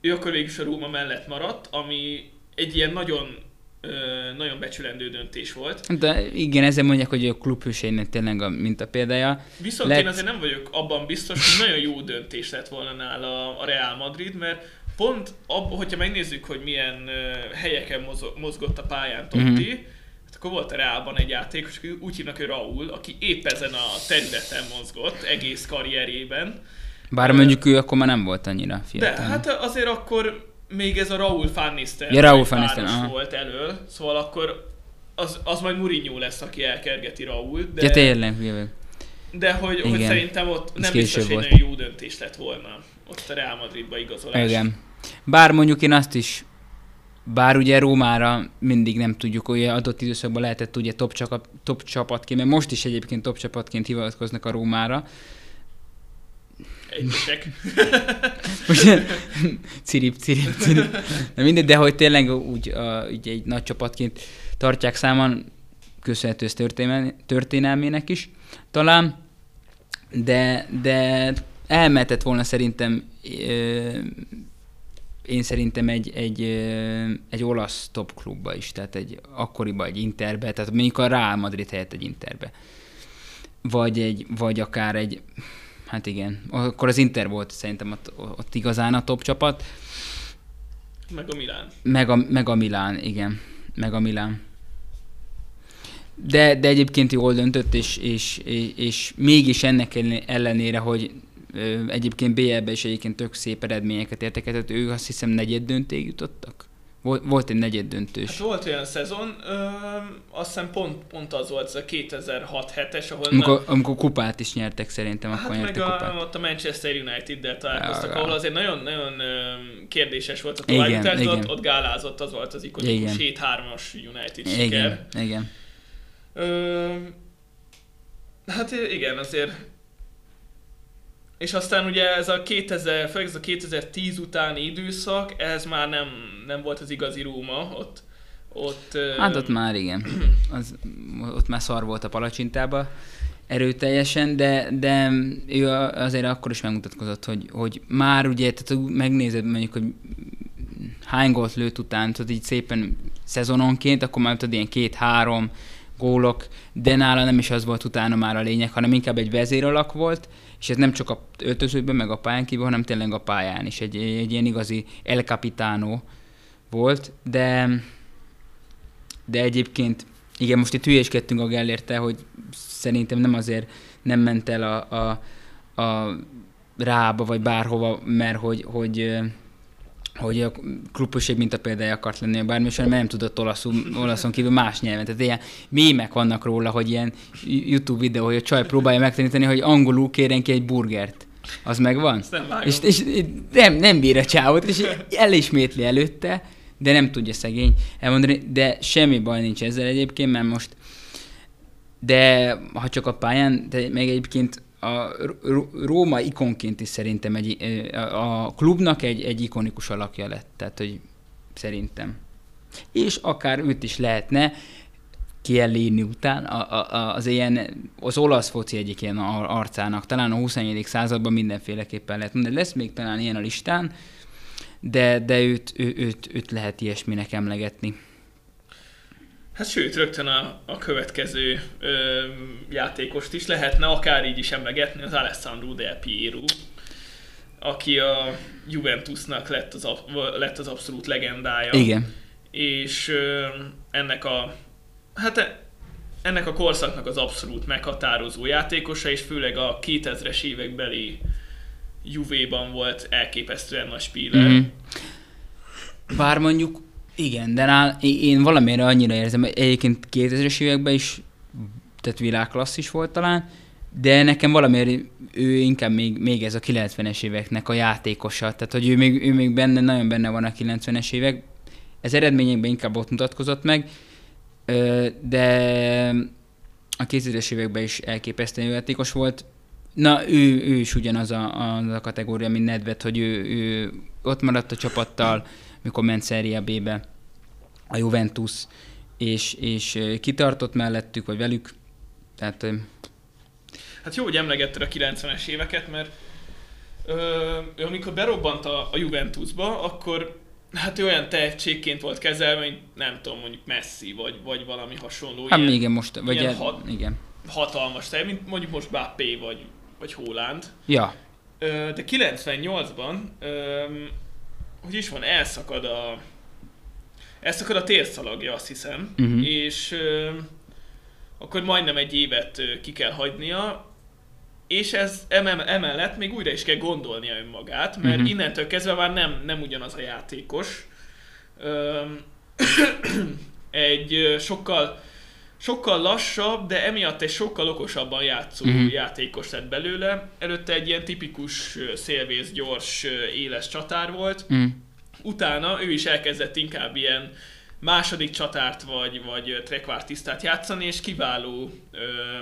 ő akkor végül is a Róma mellett maradt, ami egy ilyen nagyon nagyon becsülendő döntés volt. De igen, ezzel mondják, hogy a klubhőségnek tényleg a minta példája. Viszont lett... én azért nem vagyok abban biztos, hogy nagyon jó döntés lett volna nála a Real Madrid, mert pont abban, hogyha megnézzük, hogy milyen helyeken mozgott a pályán Totti, mm-hmm. Hát akkor volt a Reálban egy játékos, úgy hívnak ő Raúl, aki épp ezen a területen mozgott egész karrierében. Bár mondjuk ő akkor már nem volt annyira fiatal. De hát azért akkor még ez a Raúl Van ja, Raúl Van volt elől, szóval akkor az, az majd Mourinho lesz, aki elkergeti Raúl. De, ja, tényleg, De hogy, hogy szerintem ott nem biztos, hogy nagyon jó döntés lett volna ott a Real Madridba igazolás. Igen. Bár mondjuk én azt is, bár ugye Rómára mindig nem tudjuk, hogy adott időszakban lehetett ugye top, csapat, top csapatként, mert most is egyébként top csapatként hivatkoznak a Rómára, Egyesek. Most cirip, cirip, cirip. De mindegy, de hogy tényleg úgy, a, úgy egy nagy csapatként tartják számon, köszönhető ez történelmének is talán, de, de elmehetett volna szerintem én szerintem egy, egy, egy olasz top klubba is, tehát egy akkoriba egy Interbe, tehát mondjuk a Real Madrid helyett egy Interbe. Vagy, egy, vagy akár egy, hát igen. Akkor az Inter volt szerintem ott, ott igazán a top csapat. Meg a Milán. Meg a, meg a Milán, igen. Meg a Milán. De, de egyébként jól döntött, és, és, és, és mégis ennek ellenére, hogy egyébként BL-be is egyébként tök szép eredményeket értek, tehát ők azt hiszem negyed dönték jutottak. Volt, volt egy negyed döntős. Hát volt olyan szezon, ö, azt hiszem pont, pont az volt ez a 2006-7-es, ahol... Amikor, na, amikor kupát is nyertek szerintem, hát akkor meg a, kupát. ott a Manchester United-del találkoztak, ja, ahol azért nagyon-nagyon kérdéses volt a továbbjutás, de ott, ott gálázott, az volt az ikonikus 7-3-as United igen, siker. Igen, Ö, hát igen, azért és aztán ugye ez a 2000, főleg ez a 2010 utáni időszak, ez már nem, nem volt az igazi Róma, ott, ott... Hát ott már igen, az, ott már szar volt a palacsintába erőteljesen, de, de ő azért akkor is megmutatkozott, hogy, hogy már ugye, tehát megnézed mondjuk, hogy hány gólt lőtt után, tudod így szépen szezononként, akkor már tudod ilyen két-három gólok, de nála nem is az volt utána már a lényeg, hanem inkább egy vezéralak volt, és ez nem csak a öltözőben, meg a pályán kívül, hanem tényleg a pályán is. Egy, egy ilyen igazi El Capitano volt, de, de egyébként, igen, most itt hülyéskedtünk a Gellérte, hogy szerintem nem azért nem ment el a, a, a rába, vagy bárhova, mert hogy, hogy hogy a kluboség mint a példája akart lenni a bármi, mert nem tudott olaszul, olaszon kívül más nyelven. Tehát ilyen mémek vannak róla, hogy ilyen YouTube videó, hogy a csaj próbálja megtanítani, hogy angolul kérjen ki egy burgert. Az megvan? nem és, és, nem, nem bír a csávot, és elismétli előtte, de nem tudja szegény elmondani, de semmi baj nincs ezzel egyébként, mert most de ha csak a pályán, de meg egyébként a Róma ikonként is szerintem egy, a klubnak egy, egy ikonikus alakja lett, tehát hogy szerintem. És akár őt is lehetne Chiellini után a, a, az ilyen, az olasz foci egyik ilyen arcának, talán a 21. században mindenféleképpen lehet mondani. Lesz még talán ilyen a listán, de, de őt, ő, őt, őt lehet ilyesminek emlegetni. Hát sőt, rögtön a, a következő ö, játékost is lehetne akár így is emlegetni, az Alessandro Del Piero, aki a Juventusnak lett az, lett az abszolút legendája. Igen. És ö, ennek a, hát e, ennek a korszaknak az abszolút meghatározó játékosa, és főleg a 2000-es évekbeli Juve-ban volt elképesztően nagy spíler. Mm-hmm. Bár mondjuk igen, de nál, én valamire annyira érzem, hogy egyébként 2000-es években is, tehát világklasszis volt talán, de nekem valamiért ő inkább még, még ez a 90-es éveknek a játékosa, tehát hogy ő még, ő még benne, nagyon benne van a 90-es évek, ez eredményekben inkább ott mutatkozott meg, de a 2000-es években is elképesztően játékos volt, Na, ő, ő is ugyanaz a, az a kategória, mint Nedved, hogy ő, ő ott maradt a csapattal, mikor ment Serie B-be a Juventus, és, és kitartott mellettük, vagy velük. Tehát... Hát jó, hogy emlegetted a 90-es éveket, mert ö, amikor berobbant a, a Juventusba, akkor hát ő olyan tehetségként volt kezelve, mint nem tudom, mondjuk Messi, vagy, vagy valami hasonló. Hát ilyen, igen, most, vagy ilyen hat, igen. hatalmas tej, mint mondjuk most Bappé, vagy, vagy Holland. Ja. Ö, de 98-ban, ö, hogy is van, elszakad a, elszakad a térszalagja, azt hiszem, uh-huh. és ö, akkor majdnem egy évet ö, ki kell hagynia, és ez emellett még újra is kell gondolnia önmagát, mert uh-huh. innentől kezdve már nem, nem ugyanaz a játékos. egy sokkal, sokkal lassabb, de emiatt egy sokkal okosabban játszó uh-huh. játékos lett belőle. Előtte egy ilyen tipikus szélvész, gyors, éles csatár volt. Uh-huh. Utána ő is elkezdett inkább ilyen második csatárt vagy, vagy trekvártisztát játszani, és kiváló ö,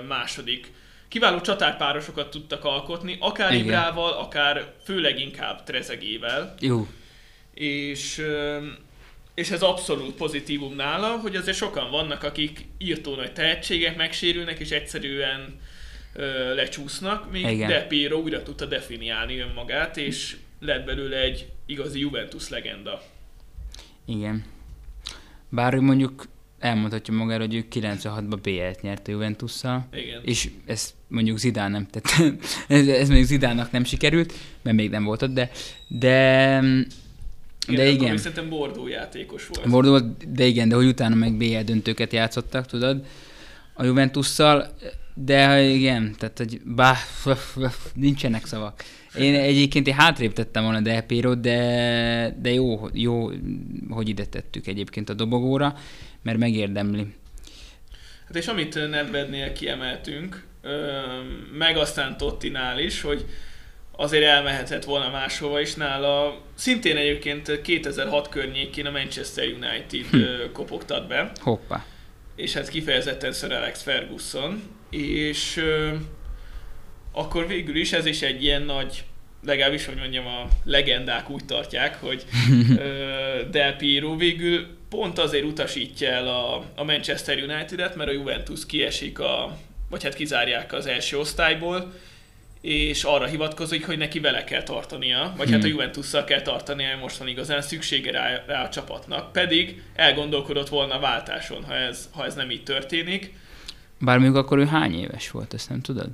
második kiváló csatárpárosokat tudtak alkotni, akár Igen. Ibrával, akár főleg inkább Trezegével. Jó. És, és ez abszolút pozitívum nála, hogy azért sokan vannak, akik írtó nagy tehetségek, megsérülnek, és egyszerűen ö, lecsúsznak, míg Igen. De Piero újra tudta definiálni önmagát, és lett belőle egy igazi Juventus legenda. Igen. Bár mondjuk elmondhatja magára, hogy ő 96-ban BL-t nyert a Juventusszal. Igen. És ez mondjuk Zidán nem tett. ez, ez mondjuk Zidánnak nem sikerült, mert még nem volt ott, de, de igen, de igen. Szerintem Bordó játékos volt. Bordó, de igen, de hogy utána meg BL döntőket játszottak, tudod, a Juventusszal, de igen, tehát hogy bá, nincsenek szavak. Én egyébként én hátrébb tettem volna Del de, de jó, jó, hogy ide tettük egyébként a dobogóra, mert megérdemli. Hát és amit Nedvednél kiemeltünk, meg aztán Tottinál is, hogy azért elmehetett volna máshova is nála. Szintén egyébként 2006 környékén a Manchester United hm. kopogtat be. Hoppá. És hát kifejezetten Sir Alex Ferguson. És akkor végül is ez is egy ilyen nagy legalábbis, hogy mondjam, a legendák úgy tartják, hogy Del Piero végül pont azért utasítja el a, a Manchester United-et, mert a Juventus kiesik a, vagy hát kizárják az első osztályból, és arra hivatkozik, hogy neki vele kell tartania, vagy hmm. hát a hmm. Juventusszal kell tartania, most van igazán szüksége rá, rá a csapatnak. Pedig elgondolkodott volna a váltáson, ha ez, ha ez nem így történik. Bár még akkor ő hány éves volt, ezt nem tudod?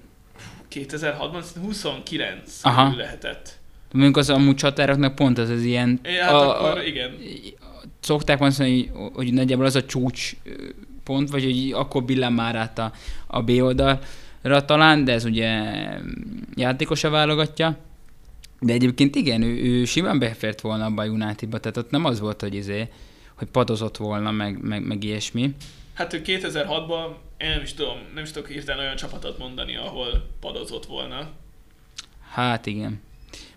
2006-ban 29 Aha. lehetett. Mondjuk az amúgy csatároknak pont az az ilyen... É, hát a, akkor igen. Szokták mondani, hogy, hogy nagyjából az a csúcs pont, vagy hogy akkor billen már át a, a B oldalra talán, de ez ugye játékosa válogatja. De egyébként igen, ő, ő simán befért volna abba a Unitedba, tehát ott nem az volt, hogy izé, hogy padozott volna, meg, meg, meg ilyesmi. Hát ő 2006-ban én nem is tudom, nem is tudok hirtelen olyan csapatot mondani, ahol padozott volna. Hát igen.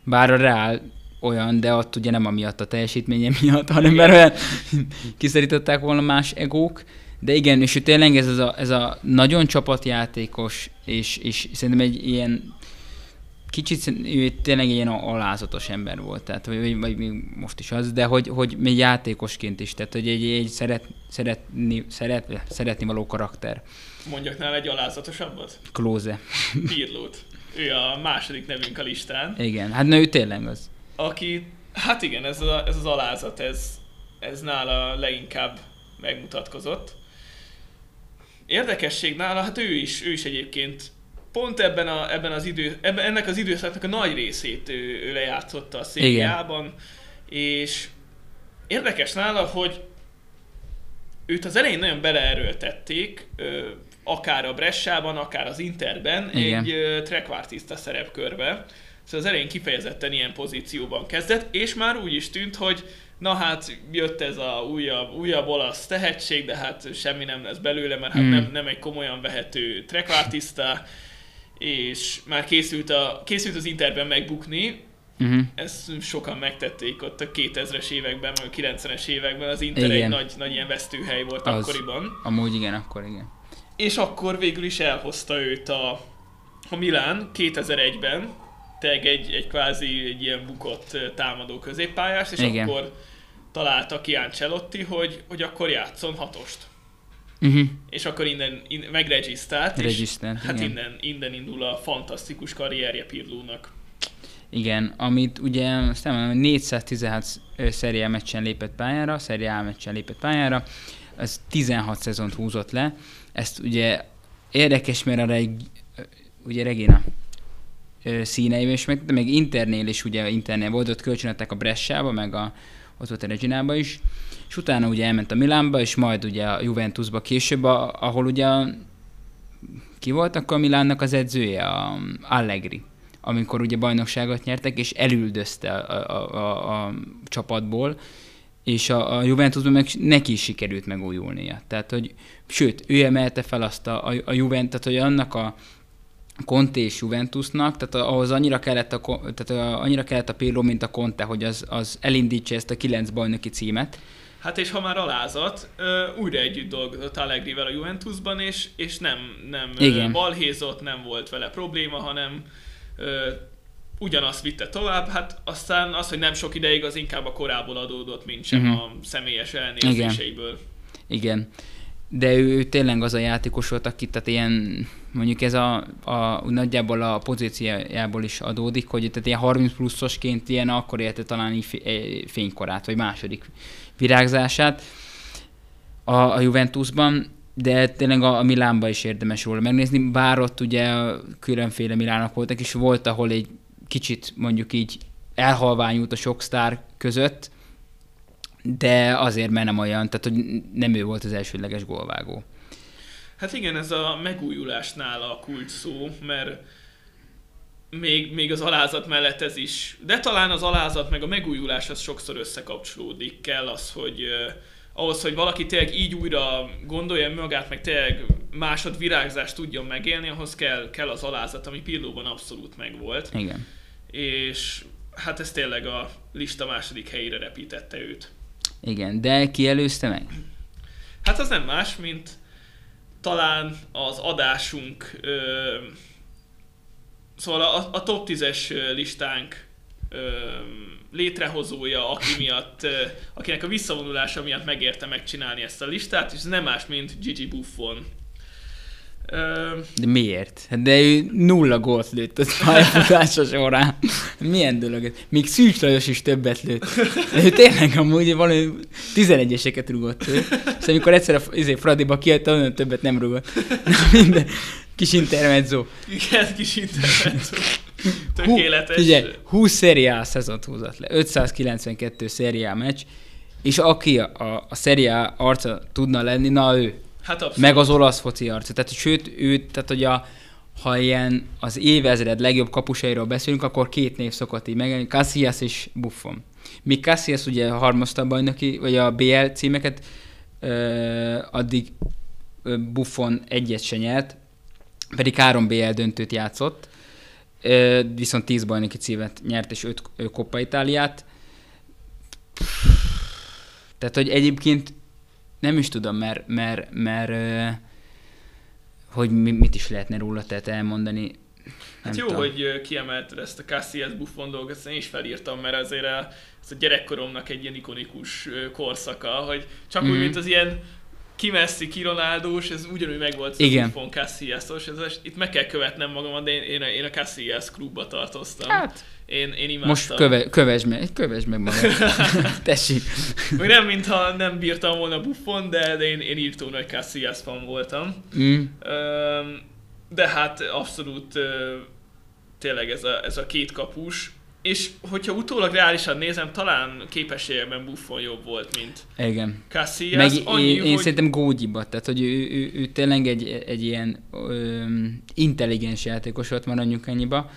Bár a Real olyan, de ott ugye nem amiatt a teljesítménye miatt, hanem mert olyan kiszerították volna más egók. De igen, és tényleg ez, a, ez a nagyon csapatjátékos, és, és szerintem egy ilyen kicsit ő tényleg ilyen alázatos ember volt, tehát, vagy, vagy még most is az, de hogy, hogy még játékosként is, tehát hogy egy, egy szeret, szeretni, szeret, szeretni való karakter. Mondjak nála egy alázatosabbat? Klóze. Pirlót. Ő a második nevünk a listán. Igen, hát na ő tényleg az. Aki, hát igen, ez, a, ez az alázat, ez, ez nála leginkább megmutatkozott. Érdekesség nála, hát ő is, ő is egyébként pont ebben, a, ebben az idő, ebben, ennek az időszaknak a nagy részét ő, ő lejátszotta a szériában, és érdekes nála, hogy őt az elején nagyon beleerőltették, akár a Bressában, akár az Interben, Igen. egy trekvártiszta szerepkörbe. Szóval az elején kifejezetten ilyen pozícióban kezdett, és már úgy is tűnt, hogy na hát jött ez a újabb, újabb olasz tehetség, de hát semmi nem lesz belőle, mert hát mm. nem, nem egy komolyan vehető trekvártiszta, és már készült, a, készült az Interben megbukni, Uh-huh. Ezt sokan megtették ott a 2000-es években, vagy a 90-es években. Az Inter igen. egy nagy, nagy ilyen vesztőhely volt az, akkoriban. Amúgy igen, akkor igen. És akkor végül is elhozta őt a a Milán 2001-ben teg egy, egy kvázi egy ilyen bukott támadó középpályás, és Igen. akkor találta ki Ancelotti, hogy, hogy akkor játszon hatost. Uh-huh. És akkor innen, innen megregisztrált, és hát igen. innen, innen indul a fantasztikus karrierje Pirlónak. Igen, amit ugye aztán 416 szeriá meccsen lépett pályára, szeriá meccsen lépett pályára, az 16 szezont húzott le. Ezt ugye érdekes, mert arra egy, ugye Regina színeiben is meg, de meg Internél is ugye Internél volt, ott kölcsönöttek a Bressába, meg a, ott volt a Reginába is, és utána ugye elment a Milánba, és majd ugye a Juventusba később, ahol ugye ki volt akkor a Milánnak az edzője, a Allegri. Amikor ugye bajnokságot nyertek, és elüldözte a, a, a, a csapatból, és a, a Juventusban meg neki is sikerült megújulnia. Tehát, hogy sőt, ő emelte fel azt a, a, a Juventus, tehát, hogy annak a Conte és Juventusnak, tehát ahhoz annyira kellett a, tehát annyira kellett a Pirlo, mint a Conte, hogy az, az elindítsa ezt a kilenc bajnoki címet. Hát és ha már alázat, újra együtt dolgozott Allegrivel a Juventusban, és, és nem, nem Igen. balhézott, nem volt vele probléma, hanem ugyanazt vitte tovább, hát aztán az, hogy nem sok ideig, az inkább a korából adódott, mint sem uh-huh. a személyes elnézéseiből. Igen. Igen. De ő, ő tényleg az a játékos volt, aki tehát ilyen, mondjuk ez a, a nagyjából a pozíciájából is adódik, hogy tehát ilyen 30 pluszosként ilyen akkor élte talán így fénykorát, vagy második virágzását a, a Juventusban, de tényleg a, a Milánban is érdemes róla megnézni, bár ott ugye különféle Milánok voltak, és volt, ahol egy kicsit mondjuk így elhalványult a sok sztár között, de azért, mert nem olyan, tehát hogy nem ő volt az elsődleges gólvágó. Hát igen, ez a megújulásnál a kult szó, mert még, még az alázat mellett ez is, de talán az alázat meg a megújulás az sokszor összekapcsolódik, kell az, hogy ahhoz, hogy valaki tényleg így újra gondolja magát, meg tényleg másod virágzást tudjon megélni, ahhoz kell, kell az alázat, ami Pirlóban abszolút megvolt. Igen. És hát ez tényleg a lista második helyére repítette őt. Igen, de ki előzte meg? Hát az nem más, mint talán az adásunk, ö, szóval a, a top 10-es listánk ö, létrehozója, aki miatt, akinek a visszavonulása miatt megérte megcsinálni ezt a listát, és ez nem más, mint Gigi Buffon. De miért? Hát de ő nulla gólt lőtt a pályafutása során. Milyen dolog ez? Még Szűcs Lajos is többet lőtt. De ő tényleg amúgy valami 11-eseket rugott ő. És amikor egyszer a izé, Fradiba kiadta, olyan többet nem rugott. Na minden. Kis intermezzo. Igen, kis intermezzo. Tökéletes. Hú, ugye, 20 szeriá szezont húzott le, 592 szeriá meccs, és aki a, a, a szeriá arca tudna lenni, na ő. Hát abszolút. Meg az olasz foci arca. Tehát, sőt, ő, tehát, hogy a, ha ilyen az évezred legjobb kapusairól beszélünk, akkor két név szokott így meg, Casillas és Buffon. Míg Casillas ugye harmozta a bajnoki, vagy a BL címeket, ö, addig Buffon egyet se nyert, pedig három BL döntőt játszott, viszont 10 bajnoki címet nyert, és 5 Coppa Itáliát. Tehát, hogy egyébként nem is tudom, mert, mert, mert hogy mit is lehetne róla tehát elmondani. Hát jó, tudom. hogy kiemelted ezt a Cassius Buffon dolgot, ezt én is felírtam, mert azért ez a gyerekkoromnak egy ilyen ikonikus korszaka, hogy csak mm-hmm. úgy, mint az ilyen ki Messi, ki Ronaldós, ez ugyanúgy megvolt az Buffon Casillas-os, ez, itt meg kell követnem magam, de én, én, a, én a Casillas klubba tartoztam. Hát, én, én imádtam. Most köve, kövesd meg, kövesd meg magad. Tessék. Még nem, mintha nem bírtam volna Buffon, de, de én, én írtó nagy Casillas fan voltam. Mm. De hát abszolút tényleg ez a, ez a két kapus, és hogyha utólag reálisan nézem, talán képességekben Buffon jobb volt, mint Igen. Casillas. Meg annyi, én, én hogy... szerintem gógyiba, tehát hogy ő, ő, ő tényleg egy, egy ilyen ö, intelligens játékos volt, maradjunk ennyiba,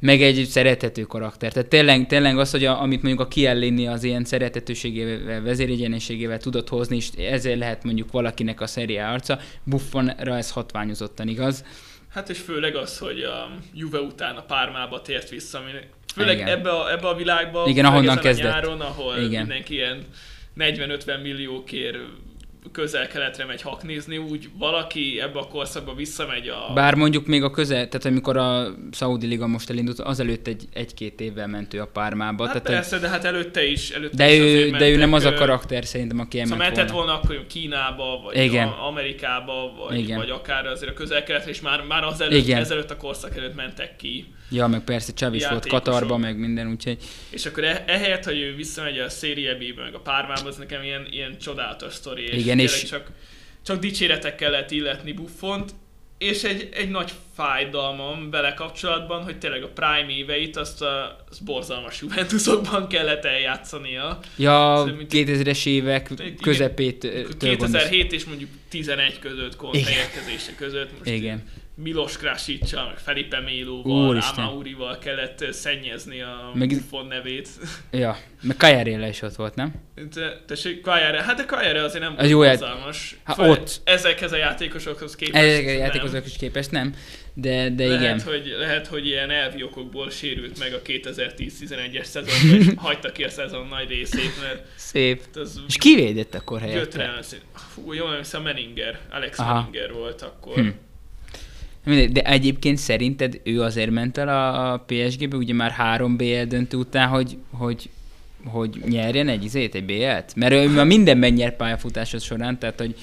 meg egy szerethető karakter. Tehát tényleg, tényleg az, hogy a, amit mondjuk a Kiellini az ilyen szerethetőségével, vezérigyenességével tudott hozni, és ezért lehet mondjuk valakinek a szeriá arca, Buffonra ez hatványozottan igaz. Hát és főleg az, hogy a Juve után a Pármába tért vissza, ami Főleg Igen. ebbe a, ebbe a világba, Igen, ahonnan kezdett. A nyáron, ahol Igen. mindenki ilyen 40-50 milliókért közel-keletre megy haknézni, úgy valaki ebbe a korszakba visszamegy a... Bár mondjuk még a közel, tehát amikor a Saudi Liga most elindult, azelőtt egy, egy-két évvel ment ő a Pármába. Hát tehát, persze, de hát előtte is. Előtte de, is ő, de mentek, ő nem az a karakter szerintem, aki Szóval elment mehetett volna. volna akkor Kínába, vagy Igen. a Amerikába, vagy, Igen. vagy akár azért a közel-keletre, és már, már az előtt, Igen. ezelőtt a korszak előtt mentek ki. Ja, meg persze Csavi is volt Játékosok. Katarba, meg minden, úgyhogy És akkor e- ehelyett, hogy ő visszamegy a Serie B-be, meg a Pármába, az nekem ilyen, ilyen csodálatos sztori. És Igen, és- Csak, csak dicséretekkel lehet illetni Buffont, és egy, egy nagy fájdalmam vele kapcsolatban, hogy tényleg a Prime éveit azt a az borzalmas Juventusokban kellett eljátszania. Ja, Szerintem, mint- 2000-es évek közepét től gondolsz. 2007 és mondjuk 11 között, érkezése között. Most Igen. Milos Krasicsal, meg Felipe Mélóval. Amaurival kellett szennyezni a Meg- Buffon nevét. Ja, meg Kajáréla is ott volt, nem? Te, tessék, Kajere, hát de Kajere azért nem Az volt borzalmas. Hát Főleg ott. Ezekhez a játékosokhoz képest Ezek a nem. játékosok is képest nem, de, de lehet, igen. Hogy, lehet, hogy ilyen elvi okokból sérült meg a 2010-11-es szezonban, és hagyta ki a szezon nagy részét, mert Szép. az És kivédett akkor helyette? gyötrelmes. Fú, jól emlékszem, Meninger, Alex Aha. Meninger volt akkor. Hm. Mindegy, De egyébként szerinted ő azért ment el a, a PSG-be, ugye már három BL döntő után, hogy, hogy, hogy nyerjen egy izét, egy BL-t? Mert ő már mindenben nyer pályafutása során, tehát hogy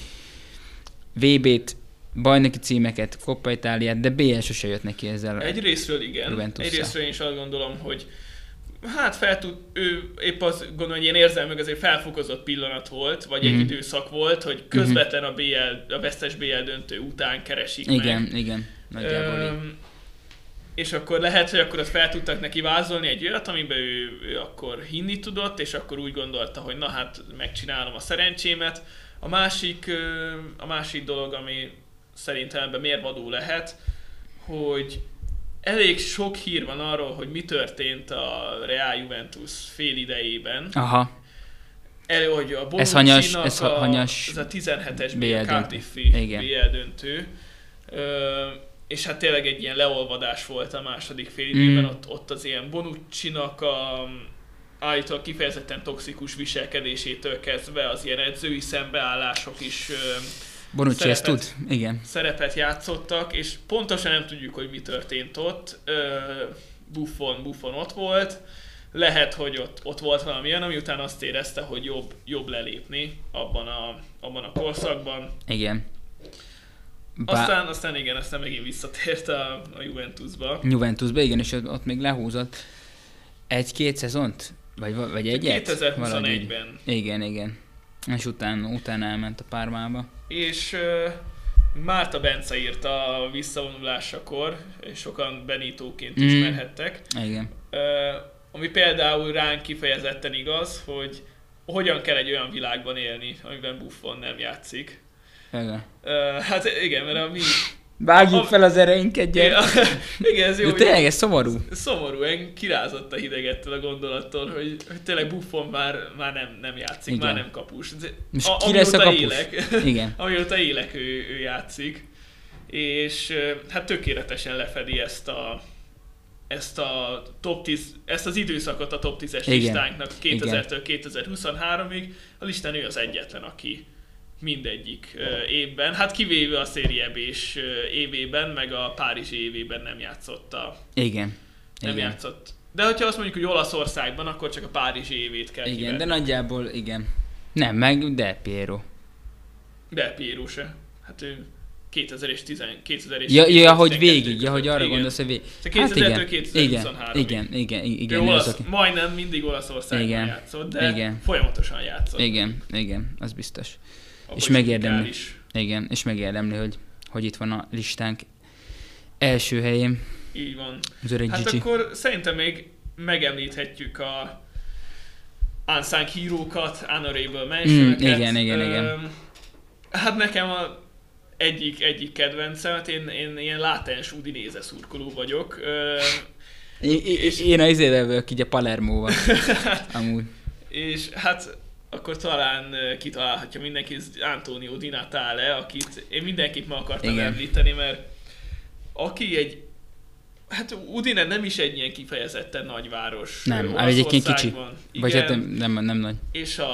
VB-t, bajnoki címeket, Coppa Itáliát, de BL sose jött neki ezzel. Egy részről igen, Juventusszal. egy részről én is azt gondolom, hogy hát fel tud, ő épp azt gondolom, hogy ilyen érzelmek azért felfokozott pillanat volt, vagy egy Mhm. időszak volt, hogy közvetlen a BL, a vesztes BL döntő után keresik meg. Igen, igen, nagyjából így. Öm, és akkor lehet, hogy akkor azt fel tudtak neki vázolni egy olyat, amiben ő, ő akkor hinni tudott, és akkor úgy gondolta, hogy na hát megcsinálom a szerencsémet. A másik, a másik dolog, ami szerintem ebben mérvadó lehet, hogy elég sok hír van arról, hogy mi történt a Real Juventus fél idejében. Aha, Elő, hogy a Ez hanyas- ez a, hanyas ez a 17-es BL BL döntő. Igen. BL döntő. Ö, és hát tényleg egy ilyen leolvadás volt a második fél Mm. időben, ott, ott az ilyen Bonucci-nak a állítólag kifejezetten toxikus viselkedésétől kezdve az ilyen edzői szembeállások is Bonucci ezt tud? Szerepet. Igen. szerepet játszottak, és pontosan nem tudjuk, hogy mi történt ott. Buffon, Buffon ott volt, lehet, hogy ott, ott volt valami olyan, ami után azt érezte, hogy jobb, jobb lelépni abban a, abban a korszakban. Igen. Bá- Aztán, aztán igen, aztán megint visszatért a, a Juventusba. Juventusba, igen, és ott még lehúzott egy-két szezont? Vagy, vagy egyet? Valahogy így. 2021-ben. Igen, igen. És utána, utána elment a Pármába. És uh, Márta Bence írta a visszavonulásakor, és sokan Benitóként Mm. ismerhettek. Igen. Ö, ami például ránk kifejezetten igaz, hogy hogyan kell egy olyan világban élni, amiben Buffon nem játszik. Igen. Ö, hát igen, mert a mi... Vágjuk A- fel az ereinket, gyere! igen, ez jó. De tényleg, ez szomorú. Szomorú, én kirázott a hideg ettől a gondolattól, hogy, hogy tényleg Buffon már, már nem, nem játszik, Igen. már nem kapus. De- Most ki lesz a kapus? Élek, Igen. amióta élek, ő, ő játszik. És hát tökéletesen lefedi ezt a ezt a top 10, ezt az időszakot a top 10-es Igen. listánknak 2000-től 2023-ig. A listán ő az egyetlen, aki mindegyik évben, hát kivéve a ö, évében, meg a Párizsi évében nem játszott a, Igen. nem Igen. játszott. De hogyha azt mondjuk, hogy Olaszországban, akkor csak a Párizsi évét kell Igen, kivenni. de nagyjából igen. Nem, meg de Piero. De Piero se. Hát ő 2000 és 10, 2000 és Ja, ja, hogy 2012 végig, ja, hogy arra igen. gondolsz, hogy végig. 2000-től igen, 2023-ig. igen, igen, igen, igen, olasz, az, aki... majdnem mindig Olaszországban Igen. játszott, de Igen. folyamatosan játszott. Igen, igen, az biztos. És megérdemli. Igen, és megérdemli, hogy, hogy itt van a listánk első helyén, Így van. az öreg Hát Gigi. akkor szerintem még megemlíthetjük a unsung hírókat, honorable mentionöket. Mm, igen, igen, igen. Öm, Hát nekem a egyik, egyik kedvencem, hát én, én ilyen látens Udinéze szurkoló vagyok. Öm, Én, én, én az izével így a Palermóval. Amúgy. És hát akkor talán kitalálhatja mindenki, ez Antonio Di Natale, akit én mindenképp meg akartam Igen. említeni, mert aki egy Hát Udine nem is egy ilyen kifejezetten nagyváros. Nem, ö, egyébként kicsi. Olaszországban. Vagy hát Igen, nem, nem, nem nagy. és a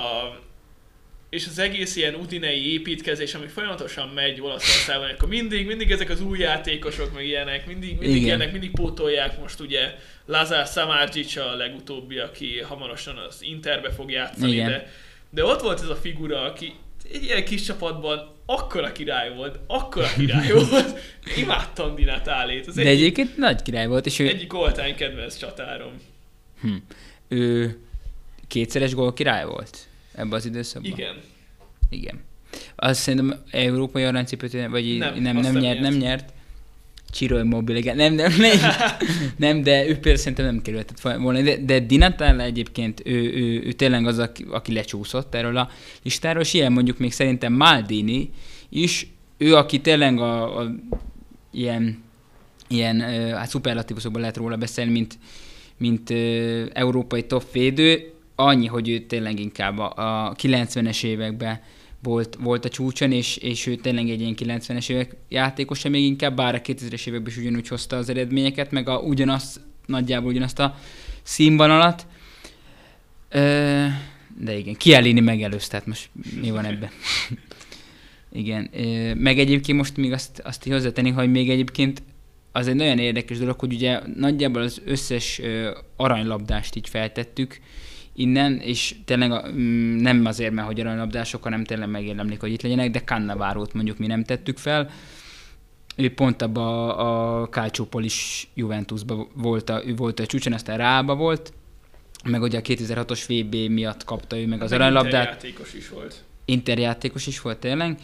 és az egész ilyen udinei építkezés, ami folyamatosan megy Olaszországban, akkor mindig, mindig ezek az új játékosok, meg ilyenek, mindig, mindig Igen. ilyenek, mindig pótolják most ugye Lazar Samardzic a legutóbbi, aki hamarosan az Interbe fog játszani, Igen. de, de ott volt ez a figura, aki egy ilyen kis csapatban akkora király volt, akkora király volt, imádtam Di Natálét, az De egyik, egyébként nagy király volt, és ő, egyik all-time kedvenc csatárom. hm, ő kétszeres gól király volt ebben az időszakban. Igen. Igen. Azt szerintem európai aranycipőt, vagy Nem, nem, nem, nyert. nem nyert. Ciro Immobile, igen. Nem, nem, nem, nem, de ő például szerintem nem kerülhetett volna. De, de Di Natale egyébként, ő, ő, ő, tényleg az, aki, aki lecsúszott erről a listáról, és ilyen mondjuk még szerintem Maldini is, ő, aki tényleg a, a ilyen, ilyen hát szuperlatívusokban lehet róla beszélni, mint, mint ö, európai top védő, annyi, hogy ő tényleg inkább a, a 90-es években volt, volt a csúcson, és, és ő tényleg egy ilyen 90-es évek játékosa még inkább, bár a 2000-es években is ugyanúgy hozta az eredményeket, meg a, ugyanazt, nagyjából ugyanazt a színvonalat. De igen, Kielini megelőzte, tehát most mi van ebben? igen, meg egyébként most még azt, azt hozzátenni, hogy még egyébként az egy nagyon érdekes dolog, hogy ugye nagyjából az összes aranylabdást így feltettük innen, és tényleg a, mm, nem azért, mert hogy aranylabdások, hanem tényleg megérdemlik, hogy itt legyenek, de Cannavárót mondjuk mi nem tettük fel. Ő pont abban a, a Calciopol-is Juventusban volt a, ő volt a csúcson, aztán Rába volt, meg ugye a 2006-os VB miatt kapta ő meg az Meg aranylabdát. játékos is volt. Interjátékos is volt tényleg,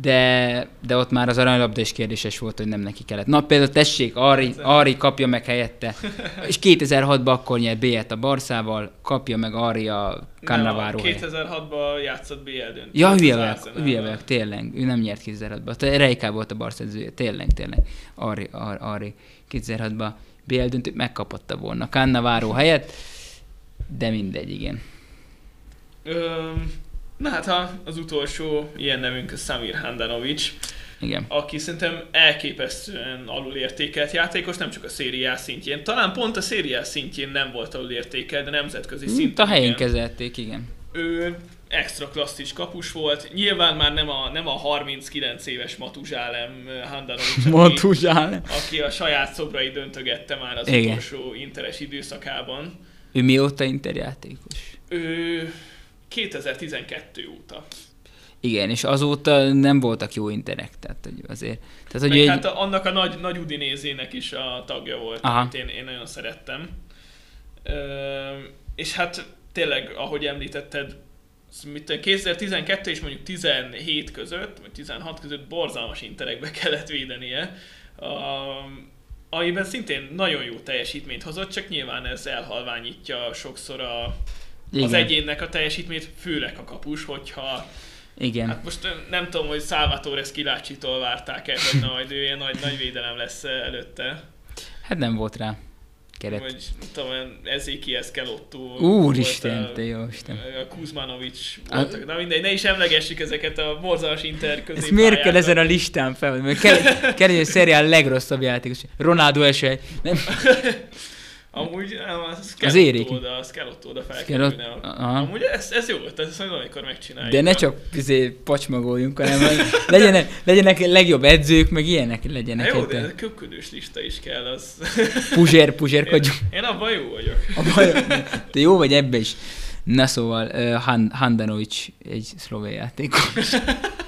de, de ott már az aranylabda is kérdéses volt, hogy nem neki kellett. Na például tessék, Ari, Ari kapja meg helyette. És 2006-ban akkor nyert B-et a Barszával, kapja meg Ari a Cannavaro helyett. 2006-ban játszott BL döntőt. Ja, hülye vagyok, hülye vagyok, tényleg. Ő nem nyert 2006-ban. Te Rejká volt a Barca edzője, tényleg, tényleg. Ari, Ari, Ari 2006-ban BL döntőt megkapatta volna Cannavaro helyett, de mindegy, igen. Öm, na hát a, az utolsó ilyen nevünk a Samir Handanovic, Igen. aki szerintem elképesztően alulértékelt játékos, nem csak a szériás szintjén. Talán pont a szériás szintjén nem volt alulértékelt, de nemzetközi Itt szinten. a helyén igen. kezelték, igen. Ő extra klasszis kapus volt. Nyilván már nem a, nem a 39 éves Matuzsálem Handanovic, aki, Matuzsál. aki a saját szobrai döntögette már az Igen. utolsó interes időszakában. Ő mióta interjátékos? Ő 2012 óta. Igen, és azóta nem voltak jó interek, tehát hogy azért. Tehát, hogy egy, hát annak a nagy, nagy udinézének is a tagja volt, Aha. Amit én, én nagyon szerettem. Ö, és hát tényleg, ahogy említetted, mit tudom, 2012 és mondjuk 17 között, vagy 16 között borzalmas interekbe kellett védenie, a, amiben szintén nagyon jó teljesítményt hozott, csak nyilván ez elhalványítja sokszor a, az igen, egyénnek a teljesítményt, főleg a kapus, hogyha igen. Hát most nem tudom, hogy Salvatore Schillaci-tól várták el, hogy na, majd ő ilyen nagy, nagy védelem lesz előtte. Hát nem volt rá keret. Vagy tudom, olyan Ezekiel Skelotto. Úristen, a- te jó Isten. A Kuzmanovic A- voltak. Na mindegy, ne is emlegessük ezeket a borzalmas inter Ezt miért kell ezen a listán fel? Mert kell, kell egy szeriál legrosszabb játékos. Ronaldo első. Nem, Amúgy nem, az. Skelotto oda, Skelotto oda felkerülne. Amúgy ez, ez jó ötlet, ezt majd valamikor megcsináljuk. de ne csak izé, pacsmagoljunk, hanem legyenek, legyenek legjobb edzők, meg ilyenek legyenek. Hát jó, de köpködős lista is kell, az... Puzsér, Én, puzsérkodjunk. én abban jó vagyok. A baj, te jó vagy ebbe is. Na szóval, uh, Han, Handanovic egy szlovén játékos.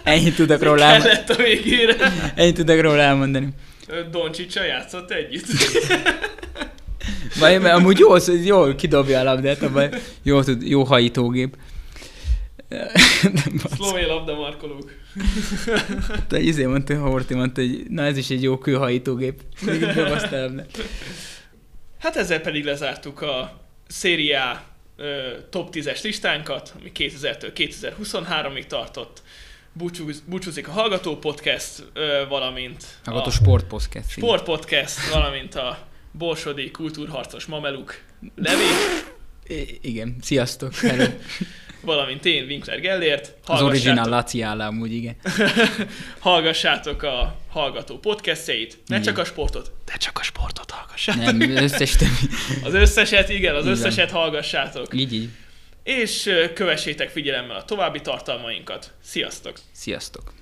Ennyit tudok róla, elmondani. Kellett a végére. ennyit tudok róla elmondani. Doncsicsal játszott együtt. Baj, mert amúgy jó, jó kidobja a labdát, abban jó, tud, jó hajítógép. Szlovén labdamarkolók. Te izé mondta, Horti mondta, hogy na ez is egy jó kőhajítógép. A. Hát ezzel pedig lezártuk a A ö, top 10-es listánkat, ami 2000-től 2023-ig tartott. Búcsúz, búcsúzik a Hallgató Podcast, ö, valamint Hallgató a sport podcast. Sport Podcast, valamint a Borsodi Kultúrharcos Mameluk Levi, I- igen, sziasztok. Valamint én, Winkler Gellért. Az Hallgassátok, Laci amúgy, igen. hallgassátok a Hallgató podcastjait, ne Igen. csak a sportot, de csak a sportot hallgassátok. Nem, összes többi. Az összeset, igen, az Így van. összeset hallgassátok. Így, így. és kövessétek figyelemmel a további tartalmainkat. Sziasztok! Sziasztok!